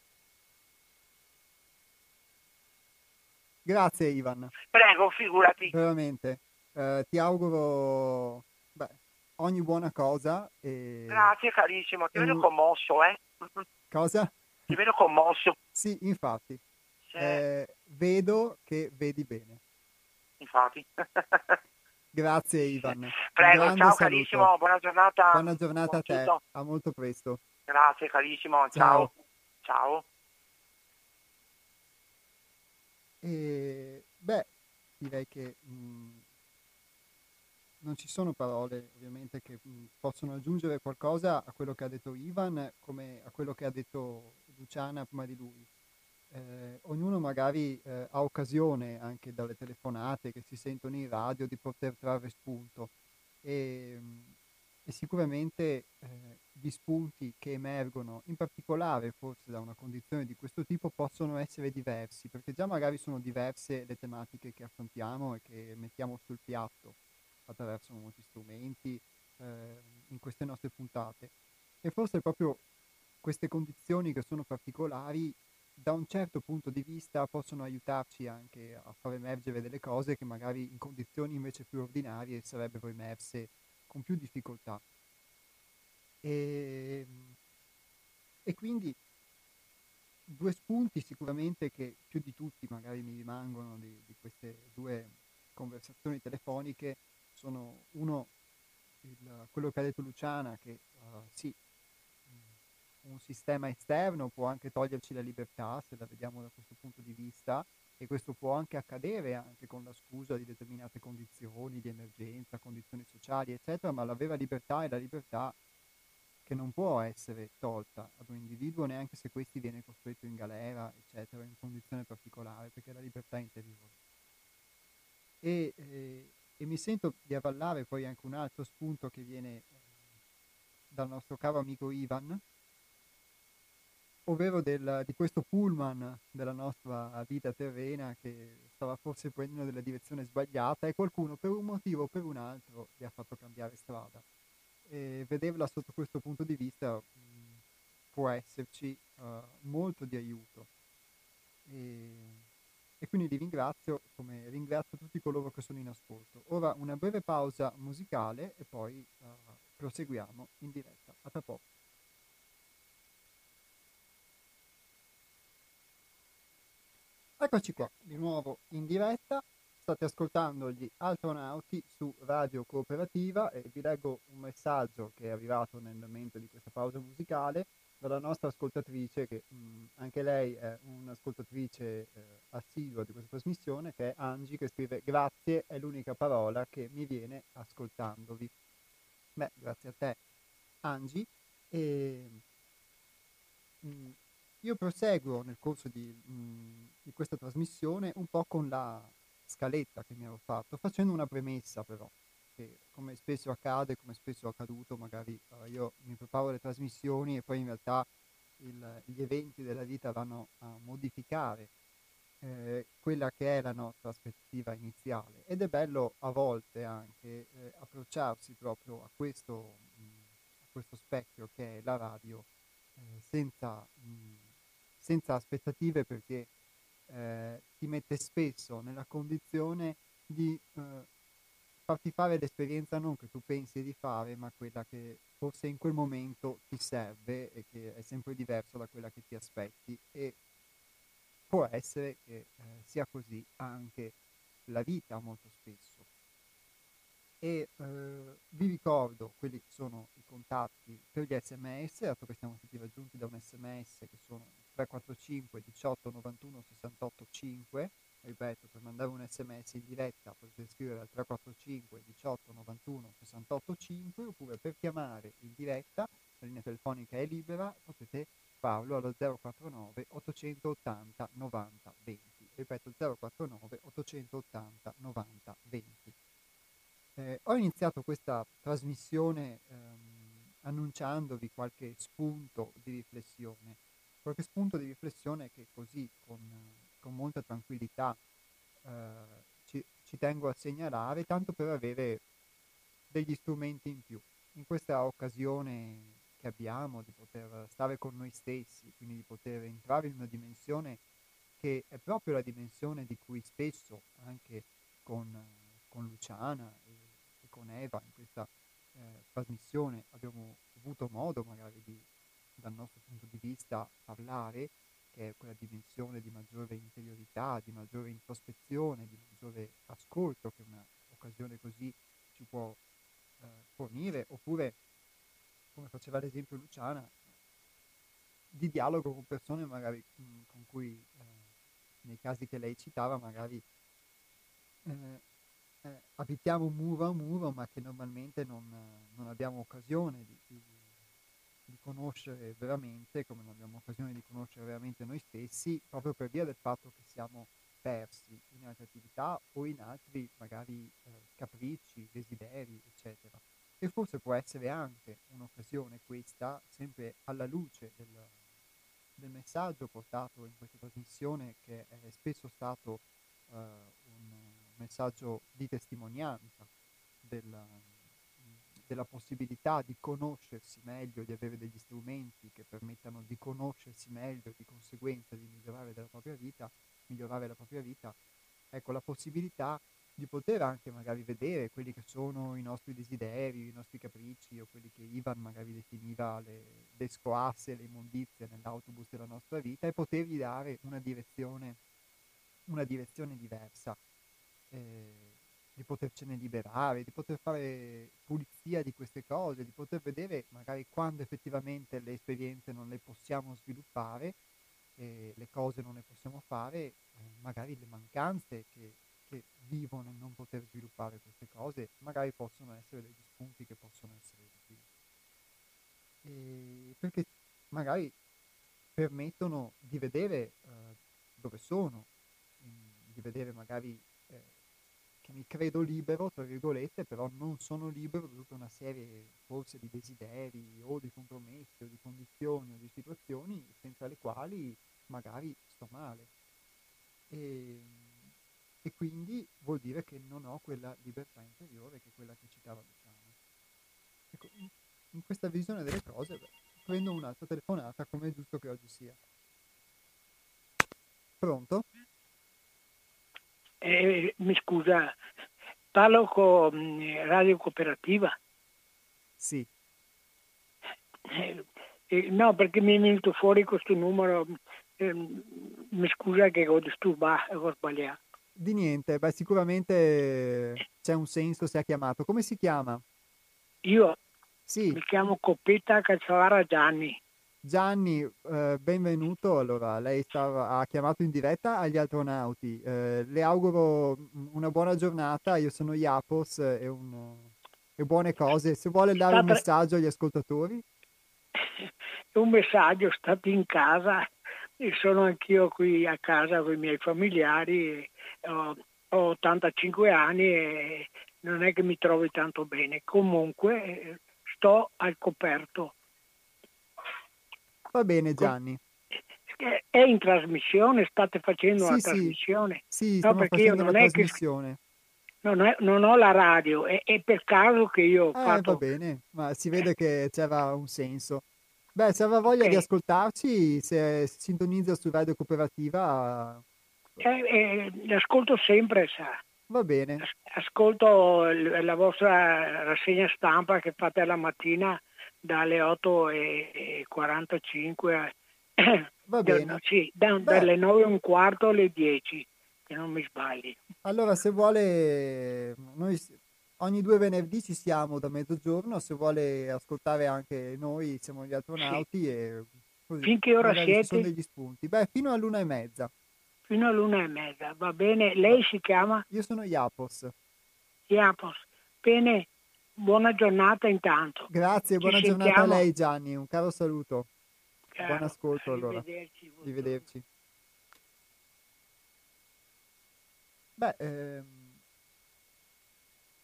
[SPEAKER 1] Grazie Ivan.
[SPEAKER 3] Prego, figurati.
[SPEAKER 1] Veramente. Eh, ti auguro beh, ogni buona cosa. E...
[SPEAKER 3] Grazie carissimo, ti e... vedo commosso, eh?
[SPEAKER 1] Cosa?
[SPEAKER 3] Ti vedo commosso.
[SPEAKER 1] Sì, infatti. Eh, vedo che vedi bene.
[SPEAKER 3] Infatti.
[SPEAKER 1] Grazie Ivan.
[SPEAKER 3] Prego, ciao saluto. carissimo, buona giornata.
[SPEAKER 1] Buona giornata Buon a te, tutto. a molto presto.
[SPEAKER 3] Grazie carissimo, ciao. Ciao. ciao.
[SPEAKER 1] E, beh, direi che mh, mm, non ci sono parole ovviamente che mh, mm, possono aggiungere qualcosa a quello che ha detto Ivan come a quello che ha detto Luciana prima di lui. Eh, ognuno magari eh, ha occasione anche dalle telefonate che si sentono in radio di poter trarre spunto e, mm, e sicuramente eh, gli spunti che emergono, in particolare forse da una condizione di questo tipo, possono essere diversi, perché già magari sono diverse le tematiche che affrontiamo e che mettiamo sul piatto attraverso molti strumenti eh, in queste nostre puntate. E forse proprio queste condizioni che sono particolari, da un certo punto di vista, possono aiutarci anche a far emergere delle cose che magari in condizioni invece più ordinarie sarebbero emerse con più difficoltà. E, e quindi due spunti sicuramente che più di tutti magari mi rimangono di, di queste due conversazioni telefoniche sono uno il, quello che ha detto Luciana che uh, sì un sistema esterno può anche toglierci la libertà se la vediamo da questo punto di vista e questo può anche accadere anche con la scusa di determinate condizioni di emergenza, condizioni sociali, eccetera, ma la vera libertà è la libertà che non può essere tolta ad un individuo neanche se questi viene costretto in galera, eccetera, in condizione particolare, perché è la libertà interiore. E, eh, e mi sento di avallare poi anche un altro spunto che viene eh, dal nostro caro amico Ivan, ovvero del, di questo pullman della nostra vita terrena che stava forse prendendo della direzione sbagliata e qualcuno per un motivo o per un altro gli ha fatto cambiare strada. E vederla sotto questo punto di vista mh, può esserci uh, molto di aiuto. E, e quindi li ringrazio come ringrazio tutti coloro che sono in ascolto. Ora una breve pausa musicale e poi uh, proseguiamo in diretta. A tra poco. Eccoci qua, di nuovo in diretta. State ascoltando gli Altonauti su Radio Cooperativa e vi leggo un messaggio che è arrivato nel momento di questa pausa musicale dalla nostra ascoltatrice, che mh, anche lei è un'ascoltatrice eh, assidua di questa trasmissione, che è Angie, che scrive grazie è l'unica parola che mi viene ascoltandovi. Beh, grazie a te Angie. E, mh, io proseguo nel corso di, mh, di questa trasmissione un po' con la scaletta che mi ero fatto, facendo una premessa però che come spesso accade, come spesso è accaduto, magari uh, io mi preparo le trasmissioni e poi in realtà il, gli eventi della vita vanno a modificare eh, quella che è la nostra aspettativa iniziale. Ed è bello a volte anche eh, approcciarsi proprio a questo, mh, a questo, specchio che è la radio eh, senza, mh, senza, aspettative perché eh, ti mette spesso nella condizione di eh, farti fare l'esperienza non che tu pensi di fare, ma quella che forse in quel momento ti serve e che è sempre diversa da quella che ti aspetti e può essere che eh, sia così anche la vita molto spesso. E eh, vi ricordo quelli che sono i contatti per gli sms, dato che siamo stati raggiunti da un sms che sono 345 18 91 68 5 ripeto, per mandare un sms in diretta potete scrivere al 345 18 91 68 5 oppure per chiamare in diretta, la linea telefonica è libera, potete farlo allo 049 880 90 20. Ripeto, 049 880 90 20. Eh, ho iniziato questa trasmissione ehm, annunciandovi qualche spunto di riflessione, qualche spunto di riflessione che così con con molta tranquillità eh, ci, ci tengo a segnalare, tanto per avere degli strumenti in più. In questa occasione che abbiamo di poter stare con noi stessi, quindi di poter entrare in una dimensione che è proprio la dimensione di cui spesso anche con, con Luciana e, e, con Eva in questa eh, trasmissione abbiamo avuto modo magari di, dal nostro punto di vista, parlare, che è quella dimensione di maggiore interiorità, di maggiore introspezione, di maggiore ascolto che un'occasione così ci può eh, fornire, oppure, come faceva l'esempio Luciana, di dialogo con persone magari mh, mm, con cui, eh, nei casi che lei citava, magari eh, eh abitiamo muro a muro, ma che normalmente non, non abbiamo occasione di, di di conoscere veramente, come non abbiamo occasione di conoscere veramente noi stessi, proprio per via del fatto che siamo persi in altre attività o in altri magari eh, capricci, desideri, eccetera. E forse può essere anche un'occasione questa, sempre alla luce del, del messaggio portato in questa trasmissione, che è spesso stato eh, un messaggio di testimonianza del, della possibilità di conoscersi meglio, di avere degli strumenti che permettano di conoscersi meglio e di conseguenza di migliorare la propria vita, migliorare la propria vita, ecco la possibilità di poter anche magari vedere quelli che sono i nostri desideri, i nostri capricci o quelli che Ivan magari definiva le, le scoasse, le immondizie nell'autobus della nostra vita e potergli dare una direzione, una direzione diversa. Eh, di potercene liberare, di poter fare pulizia di queste cose, di poter vedere magari quando effettivamente le esperienze non le possiamo sviluppare, eh, le cose non le possiamo fare, eh, magari le mancanze che, che vivo nel non poter sviluppare queste cose, magari possono essere degli spunti che possono essere utili. E perché magari permettono di vedere eh, dove sono, di vedere magari che mi credo libero, tra virgolette, però non sono libero da tutta una serie forse di desideri o di compromessi o di condizioni o di situazioni senza le quali magari sto male. E, e quindi vuol dire che non ho quella libertà interiore che è quella che citava Luciano. Ecco, in questa visione delle cose beh, prendo un'altra telefonata come è giusto che oggi sia. Pronto?
[SPEAKER 4] Eh, mi scusa, parlo con Radio Cooperativa?
[SPEAKER 1] Sì.
[SPEAKER 4] Eh, eh, no, perché mi è venuto fuori questo numero, eh, mi scusa che ho disturbato, ho sbagliato.
[SPEAKER 1] Di niente, beh, sicuramente c'è un senso se ha chiamato. Come si chiama?
[SPEAKER 4] Io
[SPEAKER 1] Sì,
[SPEAKER 4] mi chiamo Coppetta Cacciavara Gianni.
[SPEAKER 1] Gianni, eh, benvenuto. Allora, lei stava- ha chiamato in diretta agli astronauti. Eh, le auguro una buona giornata. Io sono Iapos e, un- e buone cose. Se vuole dare un messaggio agli ascoltatori,
[SPEAKER 4] Un messaggio, state in casa e sono anch'io qui a casa con i miei familiari. Ho, ho 85 anni e non è che mi trovi tanto bene. Comunque eh, sto al coperto.
[SPEAKER 1] Va bene, Gianni.
[SPEAKER 4] Eh, È in trasmissione? State facendo
[SPEAKER 1] Sì,
[SPEAKER 4] una
[SPEAKER 1] sì.
[SPEAKER 4] trasmissione?
[SPEAKER 1] Sì,
[SPEAKER 4] No, perché io non è che non, è- non ho la radio, è, è per caso che io ho
[SPEAKER 1] Eh, va
[SPEAKER 4] fatto...
[SPEAKER 1] bene, ma si vede che c'era un senso. Beh, se aveva voglia di
[SPEAKER 4] Ok.
[SPEAKER 1] ascoltarci, se sintonizza su Radio Cooperativa,
[SPEAKER 4] Eh, eh, l'ascolto sempre, sa.
[SPEAKER 1] va bene.
[SPEAKER 4] As- Ascolto la vostra rassegna stampa che fate la mattina dalle 8.45
[SPEAKER 1] Va bene.
[SPEAKER 4] sì, da- dalle 9 e un quarto alle 10, che non mi sbagli.
[SPEAKER 1] Allora, se vuole, noi ogni due venerdì ci siamo da mezzogiorno, se vuole ascoltare anche noi, siamo gli astronauti e così.
[SPEAKER 4] Fin che ora
[SPEAKER 1] magari ci sono
[SPEAKER 4] siete?
[SPEAKER 1] degli spunti. Beh, fino all'una e mezza.
[SPEAKER 4] Fino all'una e mezza, va bene? Lei si chiama
[SPEAKER 1] Io sono Iapos.
[SPEAKER 4] Iapos. Bene, buona giornata intanto.
[SPEAKER 1] Grazie,
[SPEAKER 4] Ci
[SPEAKER 1] buona giornata a
[SPEAKER 4] sentiamo.
[SPEAKER 1] lei Gianni, un caro saluto.
[SPEAKER 4] Caro,
[SPEAKER 1] Buon ascolto allora.
[SPEAKER 4] arrivederci.
[SPEAKER 1] Beh, ehm,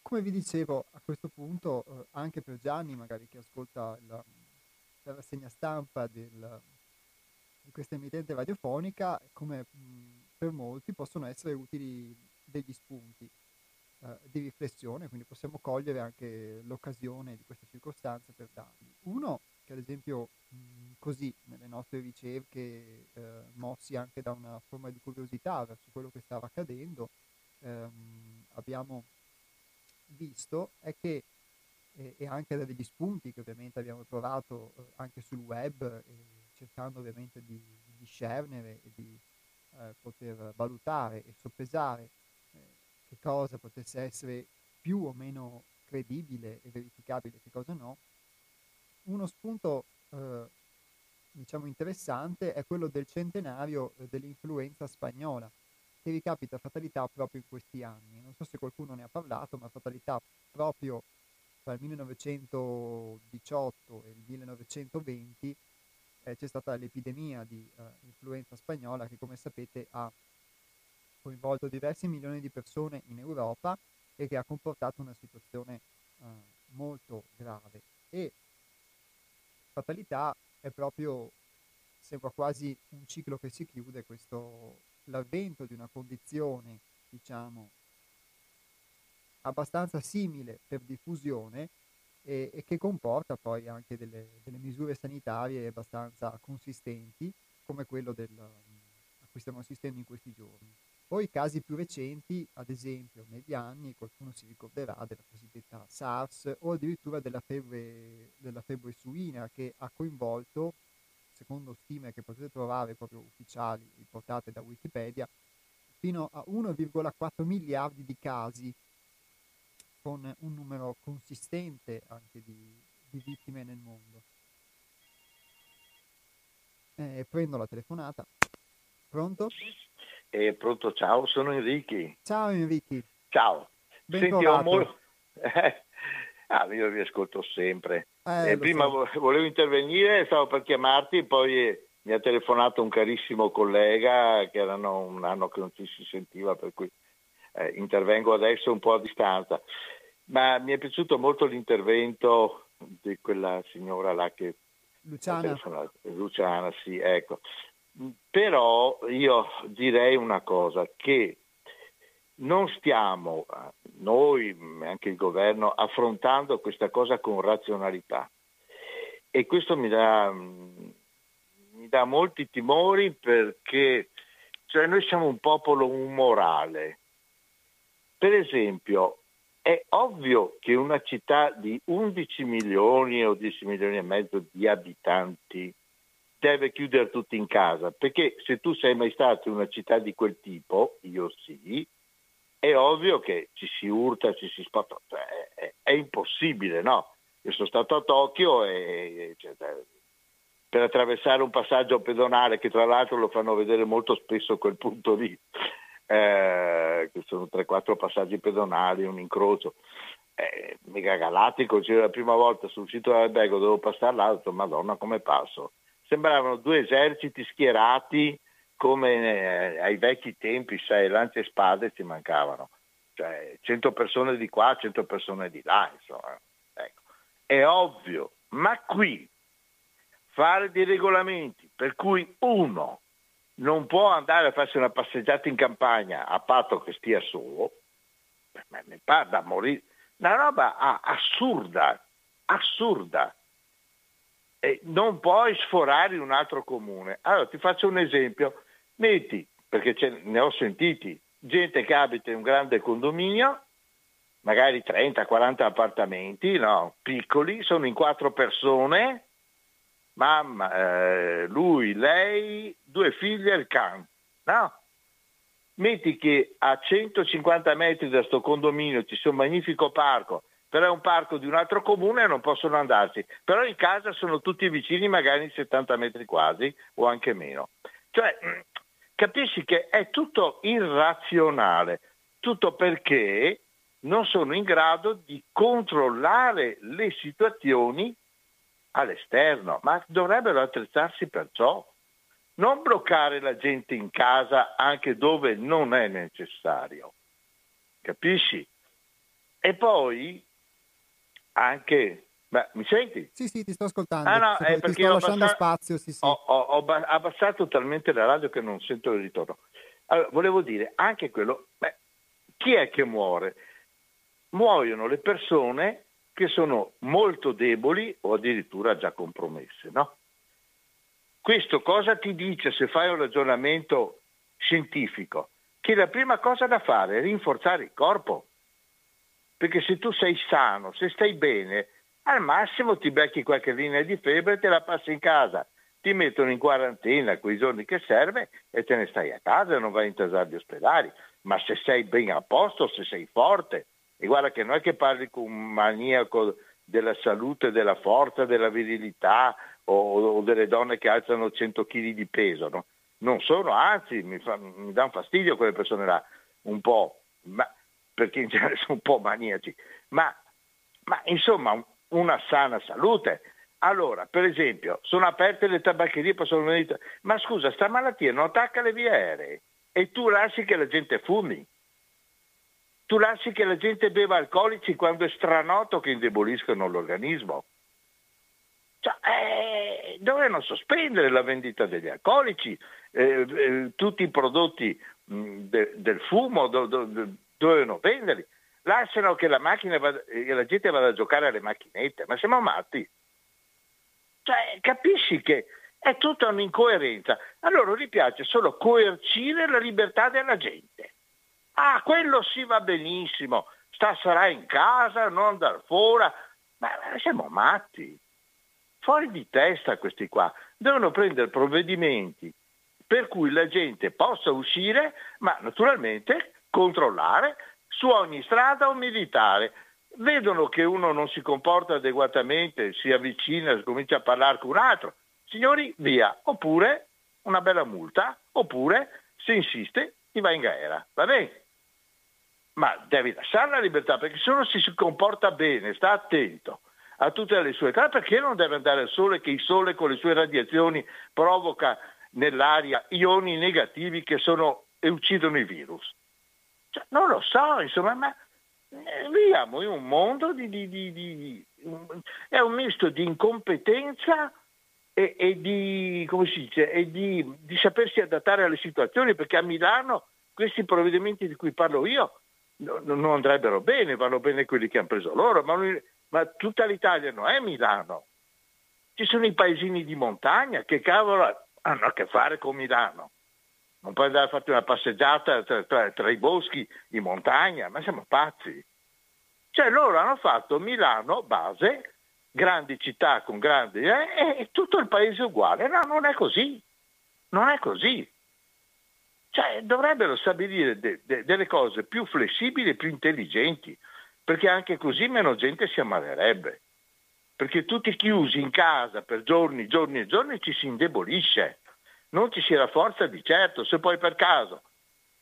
[SPEAKER 1] come vi dicevo, a questo punto, eh, anche per Gianni, magari che ascolta la, la rassegna stampa del- di questa emittente radiofonica, come mh, per molti possono essere utili degli spunti eh, di riflessione, quindi possiamo cogliere anche l'occasione di queste circostanze per darli. Uno, che ad esempio mh, così nelle nostre ricerche, eh, mossi anche da una forma di curiosità verso quello che stava accadendo, ehm, abbiamo visto è che, e, e anche da degli spunti che ovviamente abbiamo trovato eh, anche sul web, eh, cercando ovviamente di, di discernere e di eh, poter valutare e soppesare eh, che cosa potesse essere più o meno credibile e verificabile, che cosa no, uno spunto eh, diciamo interessante è quello del centenario eh, dell'influenza spagnola che ricapita fatalità proprio in questi anni. Non so se qualcuno ne ha parlato, ma fatalità proprio tra il 1918 e il 1920 eh, c'è stata l'epidemia di eh, influenza spagnola che come sapete ha coinvolto diversi milioni di persone in Europa e che ha comportato una situazione eh, molto grave. E fatalità è proprio, sembra quasi un ciclo che si chiude, questo, l'avvento di una condizione, diciamo, abbastanza simile per diffusione e, e che comporta poi anche delle, delle misure sanitarie abbastanza consistenti, come quello del, a cui stiamo assistendo in questi giorni. Poi casi più recenti, ad esempio negli anni, qualcuno si ricorderà della cosiddetta SARS o addirittura della febbre, della febbre suina che ha coinvolto, secondo stime che potete trovare proprio ufficiali riportate da Wikipedia, fino a 1,4 miliardi di casi con un numero consistente anche di, di vittime nel mondo. Eh, prendo la telefonata. Pronto?
[SPEAKER 5] Eh, pronto, ciao, sono Enrichi.
[SPEAKER 1] Ciao Enrichi.
[SPEAKER 5] Ciao.
[SPEAKER 1] Ben
[SPEAKER 5] Senti, ho
[SPEAKER 1] trovato.
[SPEAKER 5] mo- Eh, ah, io vi ascolto sempre.
[SPEAKER 1] Eh,
[SPEAKER 5] Eh, prima
[SPEAKER 1] so.
[SPEAKER 5] vo- volevo intervenire, stavo per chiamarti, poi eh, mi ha telefonato un carissimo collega che erano un anno che non ci si sentiva, per cui eh, intervengo adesso un po' a distanza. Ma mi è piaciuto molto l'intervento di quella signora là che
[SPEAKER 1] Luciana.
[SPEAKER 5] Luciana, sì, ecco. Però io direi una cosa, che non stiamo, noi, anche il governo, affrontando questa cosa con razionalità. E questo mi dà, mi dà molti timori perché cioè noi siamo un popolo umorale, per esempio, è ovvio che una città di 11 milioni o 10 milioni e mezzo di abitanti deve chiudere tutti in casa, perché se tu sei mai stato in una città di quel tipo, io sì, è ovvio che ci si urta, ci si sposta, cioè, è, è, impossibile, no? Io sono stato a Tokyo e cioè, per attraversare un passaggio pedonale, che tra l'altro lo fanno vedere molto spesso quel punto lì, eh, che sono 3-4 passaggi pedonali, un incrocio, eh, mega galattico, c'era la prima volta sul sito dell'albergo, dovevo passare là, madonna come passo. Sembravano due eserciti schierati come eh, ai vecchi tempi, sai, lance e spade ci mancavano. Cioè 100 persone di qua, 100 persone di là, insomma. Ecco. È ovvio, ma qui fare dei regolamenti per cui uno non può andare a farsi una passeggiata in campagna a patto che stia solo, mi pare da morire, una roba assurda, assurda. E non puoi sforare in un altro comune. Allora ti faccio un esempio, metti, perché ne ho sentiti, gente che abita in un grande condominio, magari 30-40 appartamenti, no, piccoli, sono in quattro persone, mamma, eh, lui, lei, due figli e il can. No? Metti che a 150 metri da questo condominio ci sia un magnifico parco, però è un parco di un altro comune e non possono andarci. Però in casa sono tutti vicini, magari in 70 metri quasi o anche meno. Cioè, capisci che è tutto irrazionale, tutto perché non sono in grado di controllare le situazioni all'esterno, ma dovrebbero attrezzarsi per ciò. Non bloccare la gente in casa anche dove non è necessario. Capisci? E poi anche... Beh, mi senti?
[SPEAKER 1] Sì, sì, ti sto ascoltando. Ah, no, eh, ti sto lasciando abbassato, spazio, sì, sì.
[SPEAKER 5] Ho, ho, ho, abbassato talmente la radio che non sento il ritorno. Allora, volevo dire, anche quello, beh, chi è che muore? Muoiono le persone che sono molto deboli o addirittura già compromesse. No? Questo cosa ti dice se fai un ragionamento scientifico? Che la prima cosa da fare è rinforzare il corpo. Perché se tu sei sano, se stai bene, al massimo ti becchi qualche linea di febbre e te la passi in casa. Ti mettono in quarantena quei giorni che serve e te ne stai a casa non vai in tasare gli ospedali. Ma se sei ben a posto, se sei forte, e guarda che non è che parli con un maniaco della salute, della forza, della virilità o, o delle donne che alzano 100 kg di peso. No? Non sono, anzi, mi, fa, mi danno fastidio quelle persone là, un po', ma, perché in genere sono un po' maniaci. Ma, ma insomma, una sana salute. Allora, per esempio, sono aperte le tabaccherie, possono venire... Ma scusa, sta malattia non attacca le vie aeree e tu lasci che la gente fumi tu lasci che la gente beva alcolici quando è stranoto che indeboliscono l'organismo. Cioè, eh, dovevano sospendere la vendita degli alcolici, eh, eh, tutti i prodotti mh, de, del fumo do, do, dovevano venderli. Lasciano che la, vada, eh, la gente vada a giocare alle macchinette, ma siamo matti. Cioè, capisci che è tutta un'incoerenza. A loro gli piace solo coercire la libertà della gente. Ah, quello sì va benissimo, sta sarà in casa, non andare fuori. Ma siamo matti. Fuori di testa questi qua. Devono prendere provvedimenti per cui la gente possa uscire, ma naturalmente controllare su ogni strada un militare. Vedono che uno non si comporta adeguatamente, si avvicina, comincia a parlare con un altro. Signori, via. Oppure una bella multa, oppure se insiste ti va in galera. Va bene? ma devi lasciare la libertà perché se uno si comporta bene, sta attento a tutte le sue cose, perché non deve andare al sole che il sole con le sue radiazioni provoca nell'aria ioni negativi che sono, e uccidono i virus? Cioè, non lo so, insomma, ma eh, viviamo in un mondo di, di, di, di è un misto di incompetenza e, e, di, come si dice, e di, di sapersi adattare alle situazioni, perché a Milano questi provvedimenti di cui parlo io non andrebbero bene, vanno bene quelli che hanno preso loro, ma, ma tutta l'Italia non è Milano. Ci sono i paesini di montagna che cavolo hanno a che fare con Milano. Non puoi andare a farti una passeggiata tra, tra, tra i boschi in montagna, ma siamo pazzi. Cioè loro hanno fatto Milano base, grandi città con grandi, eh, e tutto il paese uguale. No, non è così. Non è così. Cioè, dovrebbero stabilire de- de- delle cose più flessibili e più intelligenti, perché anche così meno gente si ammalerebbe. Perché tutti chiusi in casa per giorni, giorni e giorni ci si indebolisce, non ci si rafforza di certo. Se poi per caso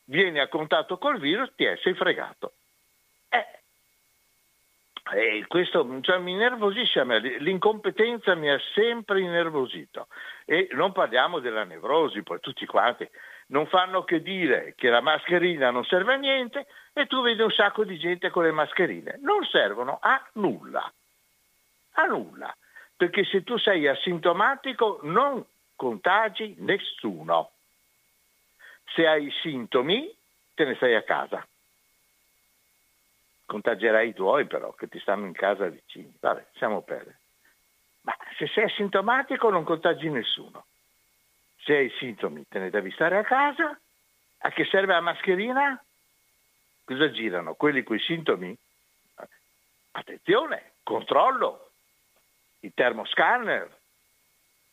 [SPEAKER 5] vieni a contatto col virus, ti è, sei fregato. E questo cioè, mi innervosisce a me, l'incompetenza mi ha sempre innervosito e non parliamo della nevrosi, poi tutti quanti non fanno che dire che la mascherina non serve a niente e tu vedi un sacco di gente con le mascherine, non servono a nulla, a nulla, perché se tu sei asintomatico non contagi nessuno, se hai sintomi te ne stai a casa contagierai i tuoi però che ti stanno in casa vicini. Vabbè, siamo pelle. Ma se sei asintomatico non contagi nessuno. Se hai sintomi te ne devi stare a casa. A che serve la mascherina? Cosa girano? Quelli con i sintomi? Attenzione, controllo, il termoscanner,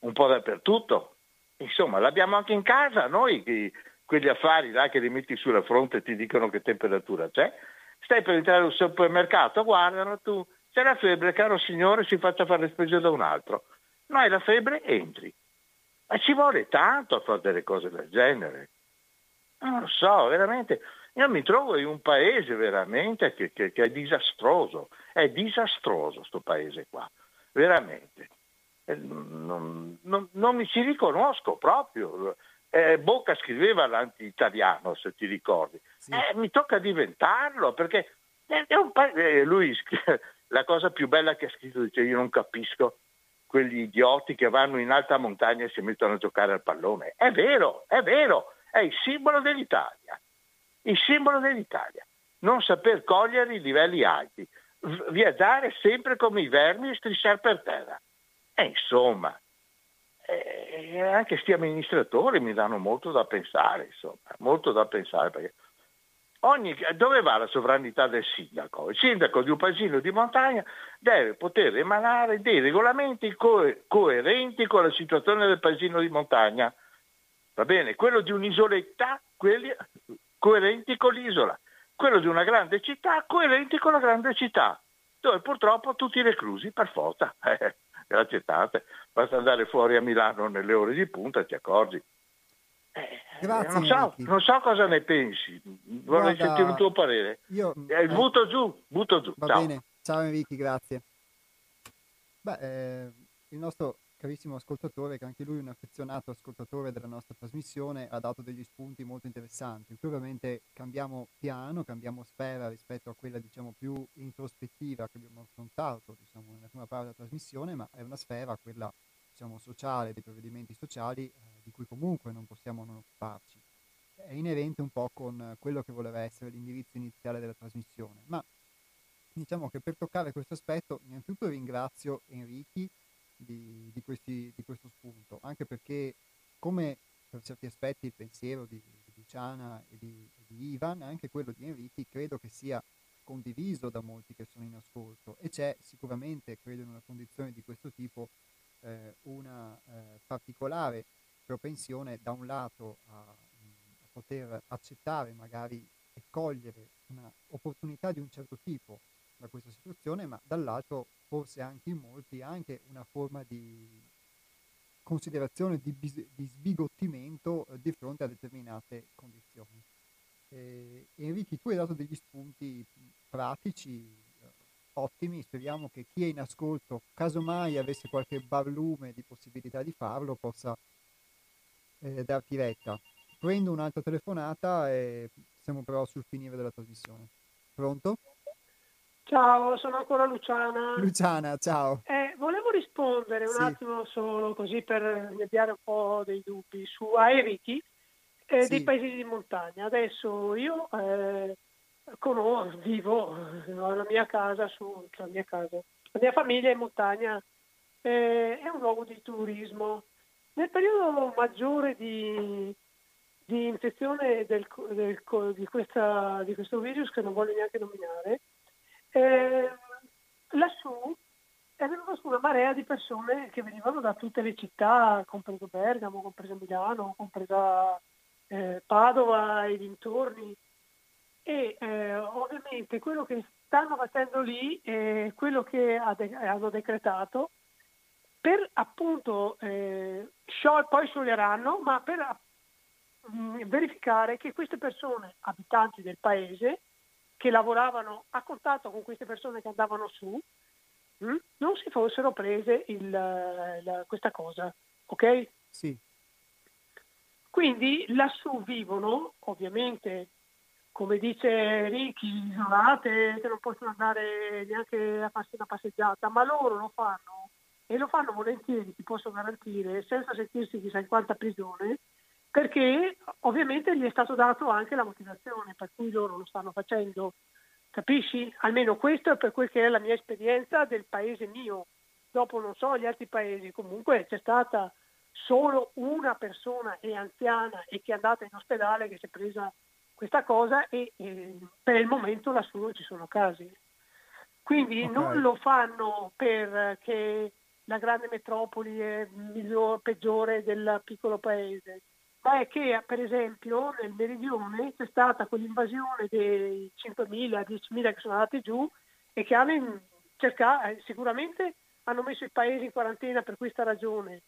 [SPEAKER 5] un po' dappertutto. Insomma, l'abbiamo anche in casa, noi quegli affari là che li metti sulla fronte e ti dicono che temperatura c'è, Stai per entrare al supermercato, guardano tu, c'è la febbre, caro signore, si faccia fare le spese da un altro. No, hai la febbre, entri. Ma ci vuole tanto a fare delle cose del genere. Non lo so, veramente. Io mi trovo in un paese veramente che, che, che è disastroso. È disastroso questo paese qua, veramente. Non, non, non, mi ci riconosco proprio eh, Bocca scriveva l'anti-italiano, se ti ricordi. Sì. Eh, mi tocca diventarlo, perché pa- eh, lui, la cosa più bella che ha scritto, dice io non capisco quegli idioti che vanno in alta montagna e si mettono a giocare al pallone. È vero, è vero, è il simbolo dell'Italia. Il simbolo dell'Italia. Non saper cogliere i livelli alti, viaggiare sempre come i vermi e strisciare per terra. E insomma, eh, anche questi amministratori mi danno molto da pensare, insomma, molto da pensare perché ogni, dove va la sovranità del sindaco? Il sindaco di un paesino di montagna deve poter emanare dei regolamenti co- coerenti con la situazione del paesino di montagna. Va bene, quello di un'isoletta, quelli coerenti con l'isola, quello di una grande città, coerenti con la grande città, dove purtroppo tutti reclusi per forza. grazie tante, basta andare fuori a Milano nelle ore di punta e ti accorgi. Eh, grazie, non, so, non, so, cosa ne pensi, vorrei Guarda, sentire il tuo parere. Io, eh, eh, butto giù, butto giù.
[SPEAKER 1] Va
[SPEAKER 5] ciao.
[SPEAKER 1] bene, ciao Enrico, grazie. Beh, eh, il nostro carissimo ascoltatore, che anche lui è un affezionato ascoltatore della nostra trasmissione, ha dato degli spunti molto interessanti. Ovviamente cambiamo piano, cambiamo sfera rispetto a quella diciamo più introspettiva che abbiamo affrontato diciamo, nella prima parte della trasmissione, ma è una sfera, quella diciamo, sociale, dei provvedimenti sociali, eh, di cui comunque non possiamo non occuparci. È inerente un po' con quello che voleva essere l'indirizzo iniziale della trasmissione. Ma diciamo che per toccare questo aspetto, innanzitutto ringrazio Enrichi di, di, questi, di questo spunto, anche perché come per certi aspetti il pensiero di, di Luciana e di, di, Ivan, anche quello di Enrichi, credo che sia condiviso da molti che sono in ascolto. E c'è sicuramente, credo in una condizione di questo tipo, eh, una eh, particolare propensione da un lato a, a, poter accettare magari e cogliere un'opportunità di un certo tipo da questa situazione, ma dall'altro forse anche in molti anche una forma di considerazione di, bis- di sbigottimento eh, di fronte a determinate condizioni. Eh, Enrico, tu hai dato degli spunti pratici eh, ottimi, speriamo che chi è in ascolto, casomai avesse qualche barlume di possibilità di farlo, possa eh, darti retta. Prendo un'altra telefonata e siamo però sul finire della trasmissione. Pronto?
[SPEAKER 2] Ciao, sono ancora Luciana.
[SPEAKER 1] Luciana, ciao.
[SPEAKER 2] Eh, volevo rispondere un sì. attimo solo così per mediare un po' dei dubbi su Aeriti eh, sì. dei paesi di montagna. Adesso io eh, conosco, vivo, ho la mia casa, su, cioè la mia casa, la mia famiglia è in montagna, eh, è un luogo di turismo. Nel periodo maggiore di, di infezione del, del, di, questa, di, questo virus che non voglio neanche nominare, eh, lassù su una marea di persone che venivano da tutte le città, compreso Bergamo, compresa Milano, compresa eh, Padova e dintorni. E eh, ovviamente quello che stanno facendo lì è quello che hanno decretato per appunto eh, sciol- poi scioglieranno, ma per mh, verificare che queste persone, abitanti del paese, che lavoravano a contatto con queste persone che andavano su, mh, non si fossero prese il, la, questa cosa, ok?
[SPEAKER 1] Sì.
[SPEAKER 2] Quindi lassù vivono, ovviamente, come dice ricchi, isolate, che non possono andare neanche a farsi una passeggiata, ma loro lo fanno e lo fanno volentieri, ti posso garantire, senza sentirsi chissà in quanta prigione, perché ovviamente gli è stato dato anche la motivazione per cui loro lo stanno facendo. Capisci? Almeno questo è per quel che è la mia esperienza del paese mio. Dopo non so gli altri paesi, comunque c'è stata solo una persona e anziana e che è andata in ospedale che si è presa questa cosa e, e per il momento lassù non ci sono casi. Quindi okay. non lo fanno perché la grande metropoli è migliore, peggiore del piccolo paese, è che per esempio nel meridione c'è stata quell'invasione dei 5.000, 10.000 che sono andati giù e che hanno cercato, eh, sicuramente hanno messo il paese in quarantena per questa ragione.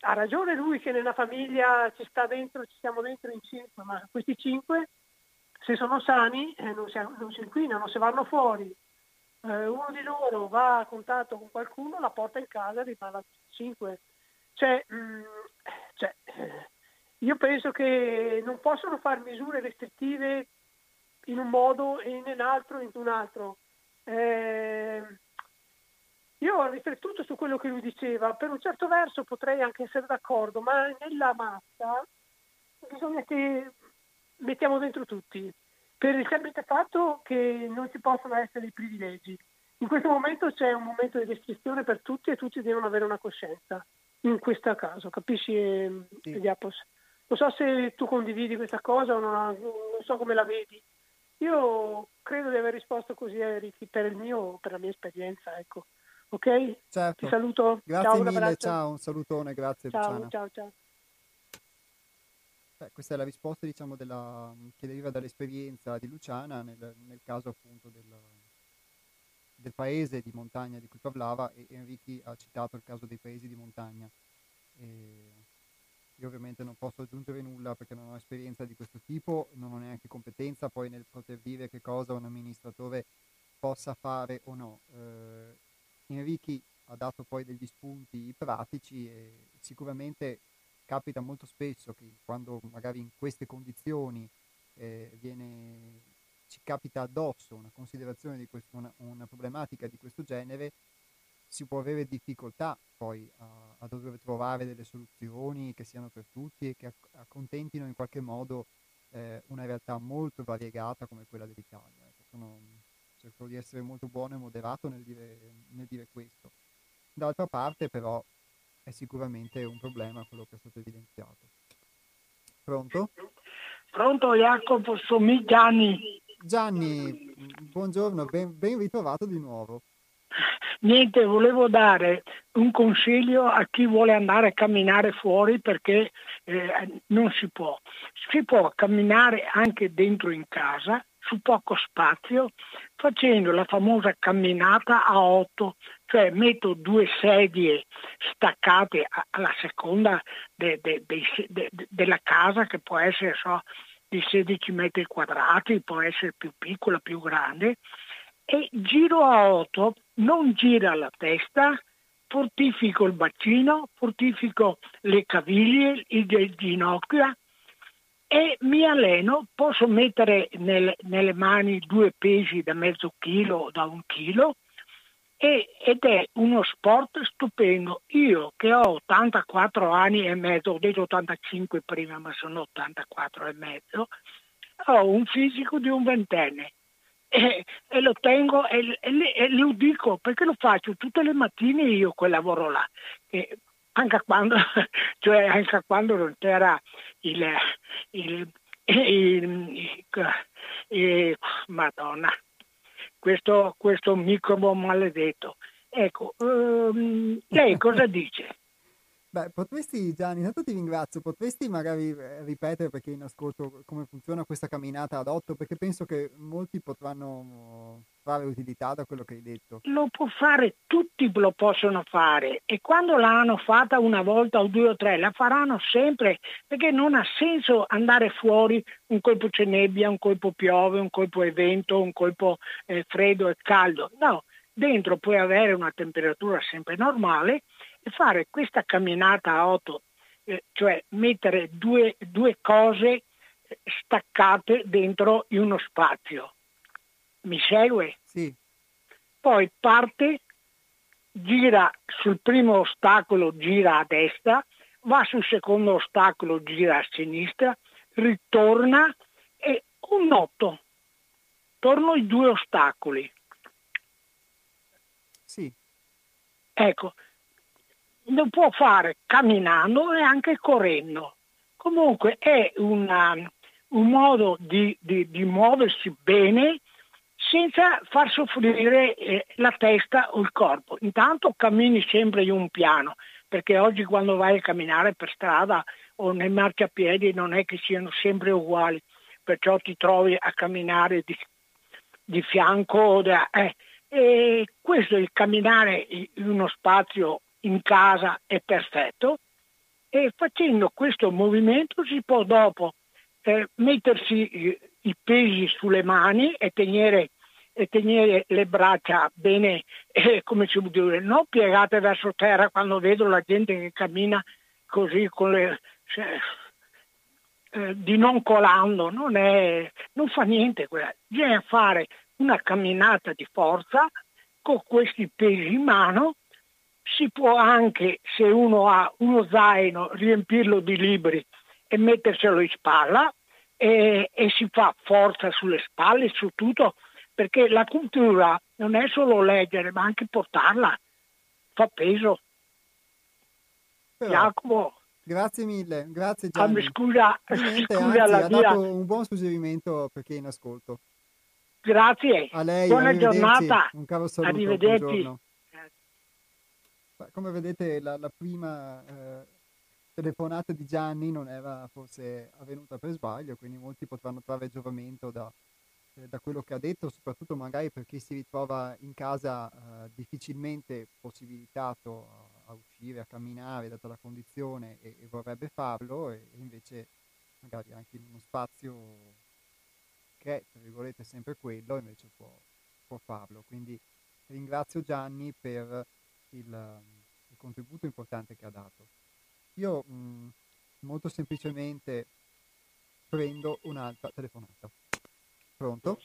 [SPEAKER 2] Ha ragione lui che nella famiglia ci sta dentro, ci stiamo dentro in cinque, ma questi cinque se sono sani eh, non, si, non si inquinano, se vanno fuori eh, uno di loro va a contatto con qualcuno, la porta in casa e rimane a 5. Cioè, mh, mm, cioè, eh, io penso che non possono fare misure restrittive in un modo e in un altro in un altro. Eh, io ho riflettuto su quello che lui diceva, per un certo verso potrei anche essere d'accordo, ma nella massa bisogna che mettiamo dentro tutti per il semplice fatto che non ci possono essere i privilegi. In questo momento c'è un momento di restrizione per tutti e tutti devono avere una coscienza, in questo caso, capisci sì. Diapos? Non so se tu condividi questa cosa o non, non, so come la vedi. Io credo di aver risposto così a Ricky per, il mio, per la mia esperienza, ecco. Ok?
[SPEAKER 1] Certo.
[SPEAKER 2] Ti saluto.
[SPEAKER 1] Grazie
[SPEAKER 2] ciao,
[SPEAKER 1] mille, ciao, un salutone, grazie
[SPEAKER 2] ciao,
[SPEAKER 1] Luciana.
[SPEAKER 2] Ciao, ciao.
[SPEAKER 1] Beh, questa è la risposta diciamo, della, che deriva dall'esperienza di Luciana nel, nel caso appunto del, del, paese di montagna di cui parlava e Enrichi ha citato il caso dei paesi di montagna. E io ovviamente non posso aggiungere nulla perché non ho esperienza di questo tipo, non ho neanche competenza poi nel poter dire che cosa un amministratore possa fare o no. Eh, Enrichi ha dato poi degli spunti pratici e sicuramente capita molto spesso che quando magari in queste condizioni eh, viene, ci capita addosso una considerazione di questo, una, una, problematica di questo genere, si può avere difficoltà poi a, a, dover trovare delle soluzioni che siano per tutti e che accontentino in qualche modo eh, una realtà molto variegata come quella dell'Italia. Ecco, sono, cerco di essere molto buono e moderato nel dire, nel dire questo. D'altra parte però è sicuramente un problema quello che è stato evidenziato. Pronto?
[SPEAKER 4] Pronto Jacopo, sono Gianni.
[SPEAKER 1] Gianni, buongiorno, ben, ben ritrovato di nuovo.
[SPEAKER 4] Niente, volevo dare un consiglio a chi vuole andare a camminare fuori perché eh, non si può. Si può camminare anche dentro in casa su poco spazio facendo la famosa camminata a otto, cioè metto due sedie staccate alla seconda de, de, de, della casa che può essere so, di 16 metri quadrati, può essere più piccola, più grande, e giro a otto, non gira la testa, fortifico il bacino, fortifico le caviglie, le ginocchia e mi alleno, posso mettere nel, nelle mani due pesi da mezzo chilo o da un chilo e, ed è uno sport stupendo. Io che ho 84 anni e mezzo, ho detto 85 prima ma sono 84 e mezzo, ho un fisico di un ventenne e, e lo tengo e, e, e, lo dico perché lo faccio tutte le mattine io quel lavoro là. E anche quando, cioè anche quando non c'era il, il, il, il Madonna, questo, questo microbo maledetto. Ecco, um, lei cosa dice?
[SPEAKER 1] Beh, potresti, Gianni, intanto ti ringrazio, potresti magari eh, ripetere perché in ascolto come funziona questa camminata ad otto, perché penso che molti potranno fare utilità da quello che hai detto.
[SPEAKER 4] Lo può fare, tutti lo possono fare e quando l'hanno fatta una volta o due o tre la faranno sempre perché non ha senso andare fuori, un colpo c'è nebbia, un colpo piove, un colpo è vento, un colpo è freddo e caldo. No, dentro puoi avere una temperatura sempre normale fare questa camminata a 8, eh, cioè mettere due, due cose staccate dentro in uno spazio. Mi segue?
[SPEAKER 1] Sì.
[SPEAKER 4] Poi parte, gira sul primo ostacolo, gira a destra, va sul secondo ostacolo, gira a sinistra, ritorna e un 8. Torno i due ostacoli.
[SPEAKER 1] Sì.
[SPEAKER 4] Ecco, lo può fare camminando e anche correndo. Comunque è una, un modo di, di, di, muoversi bene senza far soffrire eh, la testa o il corpo. Intanto cammini sempre in un piano, perché oggi quando vai a camminare per strada o nei marciapiedi non è che siano sempre uguali, perciò ti trovi a camminare di, di fianco. Da, eh. E questo è il camminare in uno spazio in casa è perfetto e facendo questo movimento si può dopo eh, mettersi i, i pesi sulle mani e tenere, e tenere le braccia bene, eh, come si può dire, non piegate verso terra quando vedo la gente che cammina così con le... Cioè, eh, di non colando, non, è, non fa niente quella. Bisogna fare una camminata di forza con questi pesi in mano si può anche, se uno ha uno zaino, riempirlo di libri e metterselo in spalla e, e si fa forza sulle spalle, su tutto, perché la cultura non è solo leggere, ma anche portarla, fa peso.
[SPEAKER 1] Però,
[SPEAKER 4] Jacopo.
[SPEAKER 1] Grazie mille, grazie Gianni.
[SPEAKER 4] Ah, scusa,
[SPEAKER 1] Niente,
[SPEAKER 4] scusa
[SPEAKER 1] anzi,
[SPEAKER 4] la
[SPEAKER 1] ha dato un buon suggerimento per chi è in ascolto.
[SPEAKER 4] Grazie.
[SPEAKER 1] A lei,
[SPEAKER 4] Buona giornata.
[SPEAKER 1] Un caro saluto.
[SPEAKER 4] Arrivederci.
[SPEAKER 1] buongiorno. Come vedete la, la prima eh, telefonata di Gianni non era forse avvenuta per sbaglio, quindi molti potranno trarre giovamento da, eh, da quello che ha detto, soprattutto magari per chi si ritrova in casa eh, difficilmente possibilitato a, a, uscire, a camminare data la condizione e, e vorrebbe farlo e, e, invece magari anche in uno spazio che è, tra virgolette, sempre quello, invece può, può farlo. Quindi ringrazio Gianni per il, il contributo importante che ha dato. Io mh, mm, molto semplicemente prendo un'altra telefonata. Pronto?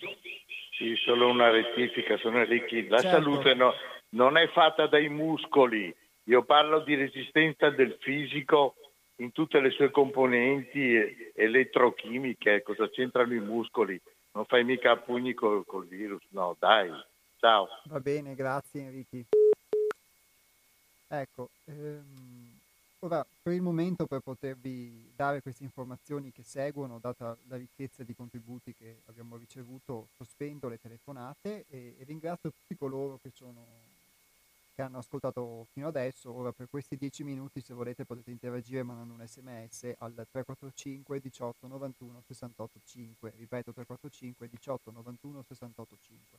[SPEAKER 5] Sì, solo una rettifica, sono Enrichi. La
[SPEAKER 1] Certo.
[SPEAKER 5] salute no- non è fatta dai muscoli, io parlo di resistenza del fisico in tutte le sue componenti elettrochimiche, cosa c'entrano i muscoli? Non fai mica a pugni col, col virus, no dai, ciao.
[SPEAKER 1] Va bene, grazie Enrichi. Ecco, ehm, ora per il momento per potervi dare queste informazioni che seguono, data la ricchezza di contributi che abbiamo ricevuto, sospendo le telefonate e, e ringrazio tutti coloro che, sono, che hanno ascoltato fino adesso. Ora per questi 10 minuti, se volete, potete interagire mandando un sms al 345 18 91 68 5. Ripeto, 345 18 91 68 5.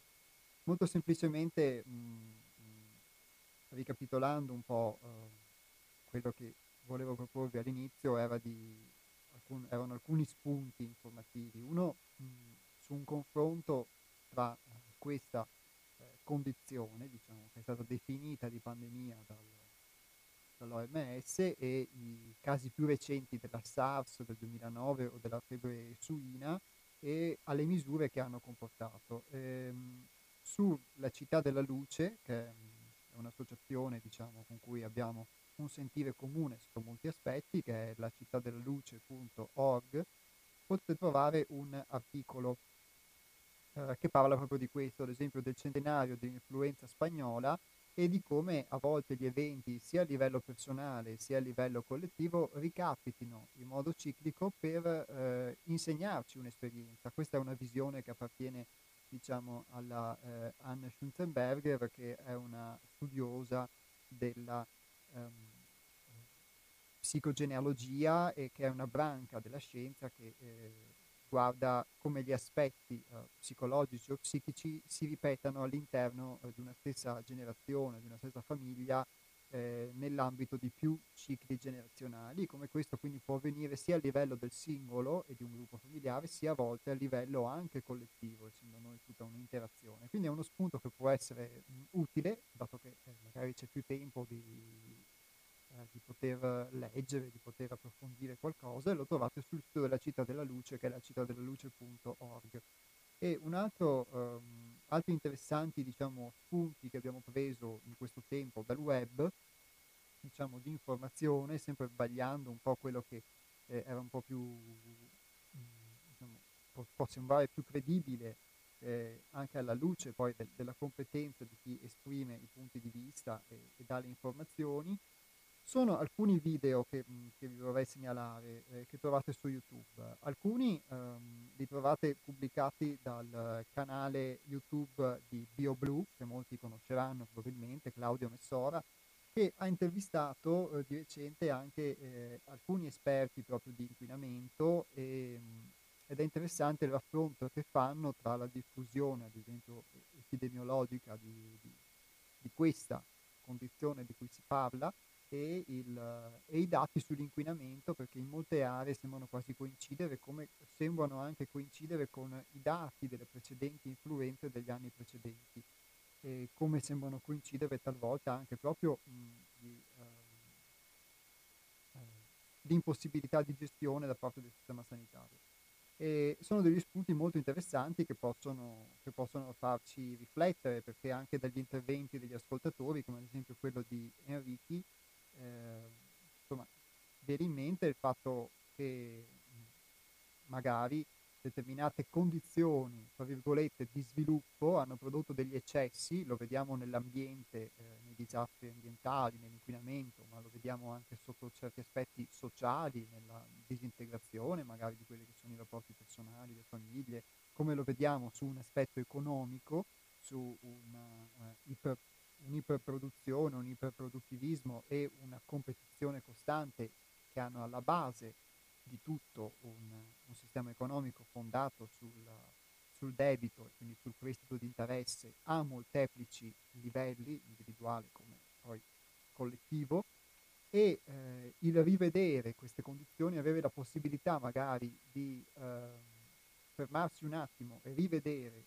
[SPEAKER 1] Molto semplicemente... mh, ricapitolando un po' eh, quello che volevo proporvi all'inizio era di, alcun, erano alcuni spunti informativi. Uno mh, su un confronto tra eh, questa eh, condizione, diciamo, che è stata definita di pandemia dal, dall'OMS e i casi più recenti della SARS del 2009 o della febbre suina e alle misure che hanno comportato. Ehm, sulla città della luce, che è è un'associazione diciamo, con cui abbiamo un sentire comune su molti aspetti, che è la città potete trovare un articolo eh, che parla proprio di questo, ad esempio del centenario dell'influenza spagnola e di come a volte gli eventi sia a livello personale sia a livello collettivo ricapitino in modo ciclico per eh, insegnarci un'esperienza. Questa è una visione che appartiene diciamo alla eh, Anne Schunzenberger che è una studiosa della ehm, psicogenealogia e che è una branca della scienza che eh, guarda come gli aspetti eh, psicologici o psichici si ripetano all'interno eh, di una stessa generazione, di una stessa famiglia eh, nell'ambito di più cicli generazionali, come questo quindi può avvenire sia a livello del singolo e di un gruppo familiare, sia a volte a livello anche collettivo, essendo noi tutta un'interazione. Quindi è uno spunto che può essere mh, utile, dato che eh, magari c'è più tempo di, eh, di poter leggere, di poter approfondire qualcosa e lo trovate sul sito della Città della Luce che è la cittadellaluce.org. E un altro, um, altri interessanti diciamo, spunti che abbiamo preso in questo tempo dal web, diciamo, di informazione, sempre sbagliando un po' quello che eh, era un po' più, diciamo, può, può, sembrare più credibile eh, anche alla luce poi de- della competenza di chi esprime i punti di vista e, e dà le informazioni, sono alcuni video che, che vi vorrei segnalare, eh, che trovate su YouTube. Alcuni ehm, li trovate pubblicati dal canale YouTube di BioBlue, che molti conosceranno probabilmente, Claudio Messora, che ha intervistato eh, di recente anche eh, alcuni esperti proprio di inquinamento e, ed è interessante il raffronto che fanno tra la diffusione, ad esempio, epidemiologica di, di, di questa condizione di cui si parla e, il, e, i dati sull'inquinamento perché in molte aree sembrano quasi coincidere come sembrano anche coincidere con i dati delle precedenti influenze degli anni precedenti e come sembrano coincidere talvolta anche proprio mh, di, uh, l'impossibilità di gestione da parte del sistema sanitario. E sono degli spunti molto interessanti che possono, che possono farci riflettere perché anche dagli interventi degli ascoltatori, come ad esempio quello di Enrichi, eh, insomma, avere in mente il fatto che magari determinate condizioni, tra virgolette, di sviluppo hanno prodotto degli eccessi, lo vediamo nell'ambiente, eh, nei disastri ambientali, nell'inquinamento, ma lo vediamo anche sotto certi aspetti sociali, nella disintegrazione magari di quelli che sono i rapporti personali, le famiglie, come lo vediamo su un aspetto economico, su una uh, iper un'iperproduzione, un iperproduttivismo e una competizione costante che hanno alla base di tutto un, un sistema economico fondato sul, sul debito e quindi sul prestito di interesse a molteplici livelli, individuale come poi collettivo, e eh, il rivedere queste condizioni, avere la possibilità magari di eh, fermarsi un attimo e rivedere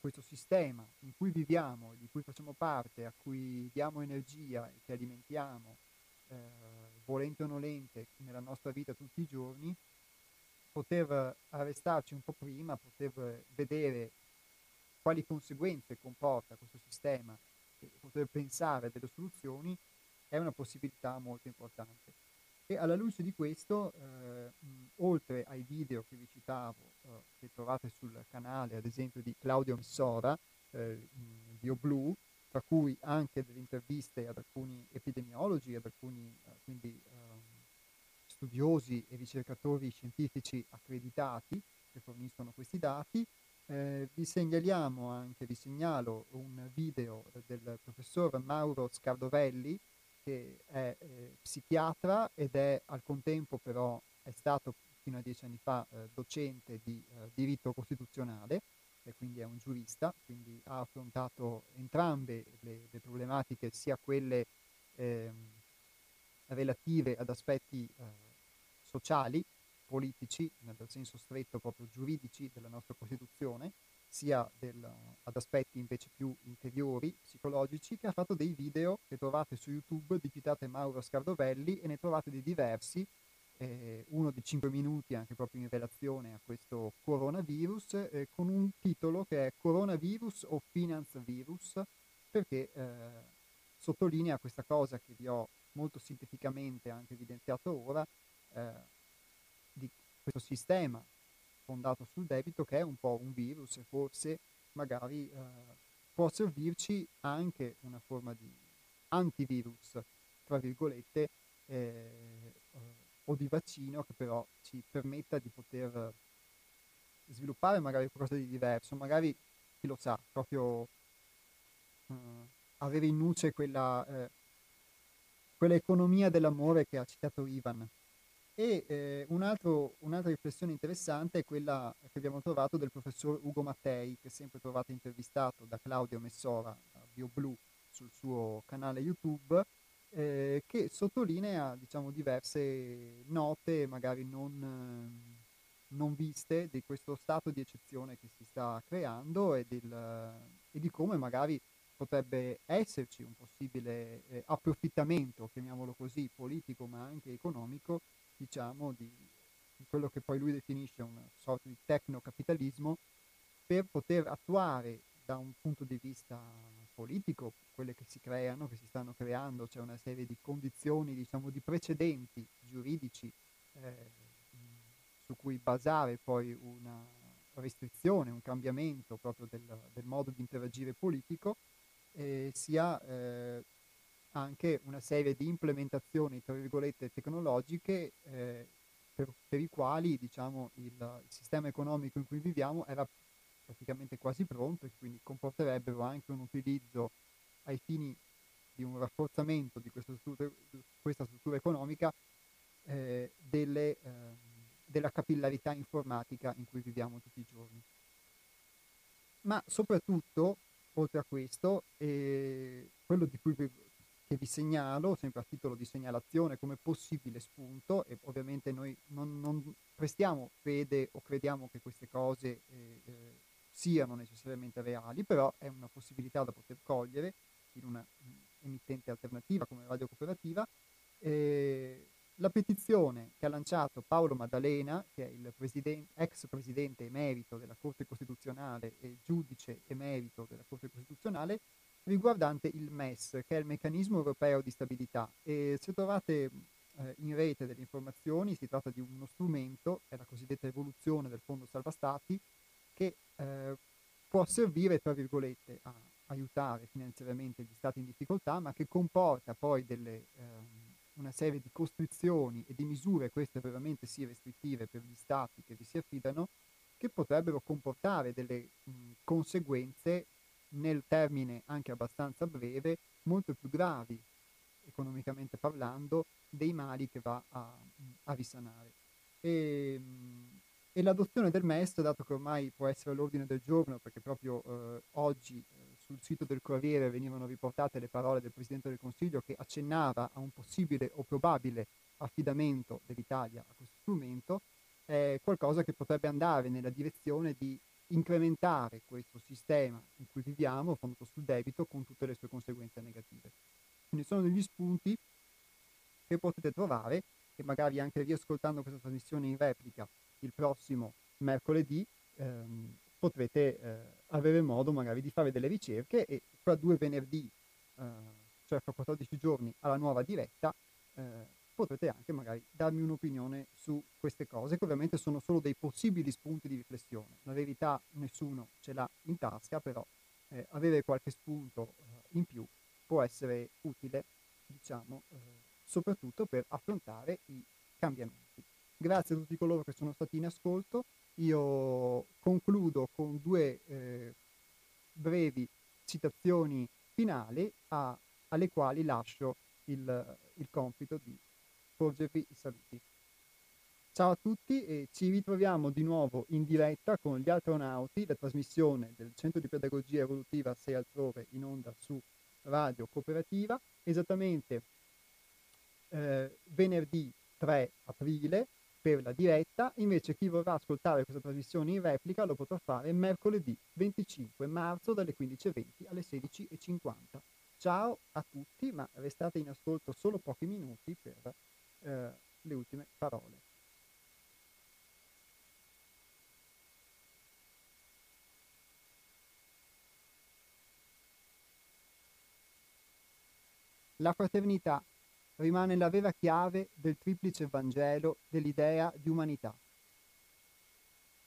[SPEAKER 1] questo sistema in cui viviamo, di cui facciamo parte, a cui diamo energia e che alimentiamo, eh, volente o nolente, nella nostra vita tutti i giorni, poter arrestarci un po' prima, poter vedere quali conseguenze comporta questo sistema e poter pensare a delle soluzioni è una possibilità molto importante. E alla luce di questo, eh, oltre ai video che vi citavo, eh, che trovate sul canale, ad esempio di Claudio Missora, eh, BioBlue, tra cui anche delle interviste ad alcuni epidemiologi, ad alcuni eh, quindi, ehm, studiosi e ricercatori scientifici accreditati che forniscono questi dati, eh, vi segnaliamo anche, vi segnalo un video del professor Mauro Scardovelli, che è eh, psichiatra ed è al contempo però è stato fino a dieci anni fa eh, docente di eh, diritto costituzionale e quindi è un giurista, quindi ha affrontato entrambe le, le problematiche, sia quelle ehm, relative ad aspetti eh, sociali, politici, nel senso stretto proprio giuridici della nostra Costituzione, sia del, ad aspetti invece più interiori, psicologici, che ha fatto dei video che trovate su YouTube, digitate Mauro Scardovelli e ne trovate di diversi, eh, uno di 5 minuti anche proprio in relazione a questo coronavirus, eh, con un titolo che è Coronavirus o Finance Virus, perché eh, sottolinea questa cosa che vi ho molto sinteticamente anche evidenziato ora, eh, di questo sistema fondato sul debito che è un po' un virus e forse magari eh, può servirci anche una forma di antivirus, tra virgolette, eh, o di vaccino che però ci permetta di poter sviluppare magari qualcosa di diverso, magari chi lo sa, proprio uh, avere in nuce quella, eh, quella economia dell'amore che ha citato Ivan. E eh, un altro, un'altra riflessione interessante è quella che abbiamo trovato del professor Ugo Mattei, che sempre trovate intervistato da Claudio Messora, da BioBlue, sul suo canale YouTube, eh, che sottolinea diciamo, diverse note magari non, non, viste di questo stato di eccezione che si sta creando e, del, e di come magari potrebbe esserci un possibile eh, approfittamento, chiamiamolo così, politico ma anche economico, diciamo, di, di quello che poi lui definisce una sorta di tecnocapitalismo per poter attuare da un punto di vista politico, quelle che si creano, che si stanno creando, c'è una serie di condizioni, diciamo, di precedenti giuridici eh, su cui basare poi una restrizione, un cambiamento proprio del, del modo di interagire politico, eh, sia eh, anche una serie di implementazioni, tra virgolette, tecnologiche eh, per, per, i quali diciamo, il, il sistema economico in cui viviamo era praticamente quasi pronto e quindi comporterebbero anche un utilizzo ai fini di un rafforzamento di questa struttura, questa struttura economica eh, delle, eh, della capillarità informatica in cui viviamo tutti i giorni. Ma soprattutto, oltre a questo, eh, quello di cui vi, che vi segnalo, sempre a titolo di segnalazione, come possibile spunto, e ovviamente noi non, non prestiamo fede o crediamo che queste cose eh, eh, siano necessariamente reali, però è una possibilità da poter cogliere in una emittente alternativa come Radio Cooperativa. Eh, la petizione che ha lanciato Paolo Maddalena, che è il presiden- ex presidente emerito della Corte Costituzionale e giudice emerito della Corte Costituzionale, riguardante il MES, che è il Meccanismo Europeo di Stabilità. E se trovate eh, in rete delle informazioni, si tratta di uno strumento, è la cosiddetta evoluzione del Fondo Salva Stati, che eh, può servire, tra virgolette, a aiutare finanziariamente gli stati in difficoltà, ma che comporta poi delle, ehm, una serie di costrizioni e di misure, queste veramente sì restrittive per gli stati che vi si affidano, che potrebbero comportare delle mh, conseguenze nel termine anche abbastanza breve molto più gravi, economicamente parlando, dei mali che va a, a risanare. E, mh, e l'adozione del MES, dato che ormai può essere all'ordine del giorno, perché proprio eh, oggi eh, sul sito del Corriere venivano riportate le parole del Presidente del Consiglio che accennava a un possibile o probabile affidamento dell'Italia a questo strumento, è qualcosa che potrebbe andare nella direzione di incrementare questo sistema in cui viviamo, fondato sul debito, con tutte le sue conseguenze negative. Quindi sono degli spunti che potete trovare e magari anche riascoltando questa trasmissione in replica il prossimo mercoledì ehm, potrete eh, avere modo magari di fare delle ricerche e fra due venerdì, eh, cioè fra 14 giorni alla nuova diretta, eh, potrete anche magari darmi un'opinione su queste cose, che ovviamente sono solo dei possibili spunti di riflessione. La verità nessuno ce l'ha in tasca, però eh, avere qualche spunto eh, in più può essere utile, diciamo, eh, soprattutto per affrontare i cambiamenti. Grazie a tutti coloro che sono stati in ascolto. Io concludo con due eh, brevi citazioni finali a, alle quali lascio il, il compito di porgervi i saluti. Ciao a tutti e ci ritroviamo di nuovo in diretta con gli astronauti, la trasmissione del Centro di Pedagogia Evolutiva 6 altrove in onda su Radio Cooperativa, esattamente eh, venerdì 3 aprile per la diretta, invece chi vorrà ascoltare questa trasmissione in replica lo potrà fare mercoledì 25 marzo dalle 15.20 alle 16.50. Ciao a tutti, ma restate in ascolto solo pochi minuti per eh, le ultime parole. La fraternità rimane la vera chiave del triplice Vangelo dell'idea di umanità.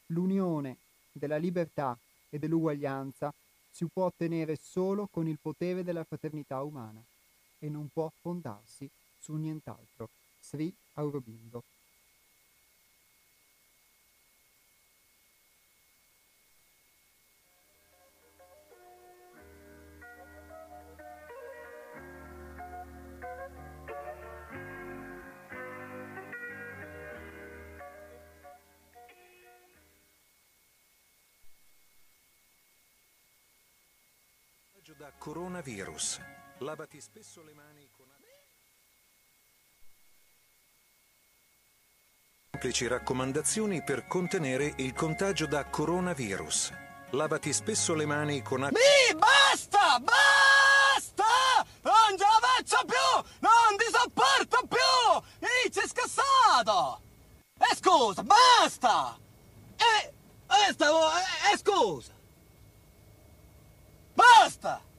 [SPEAKER 1] L'unione della libertà e dell'uguaglianza si può ottenere solo con il potere della fraternità umana e non può fondarsi su nient'altro. Sri Aurobindo.
[SPEAKER 6] Coronavirus. Lavati spesso le mani con semplici raccomandazioni per contenere il contagio da coronavirus. Lavati spesso le mani con acqua.
[SPEAKER 7] Mi basta! Basta! Non ce la faccio più! Non ti sopporto più! Inizio scassato! E scusa, basta! E, e stavo, e, e scusa! Basta!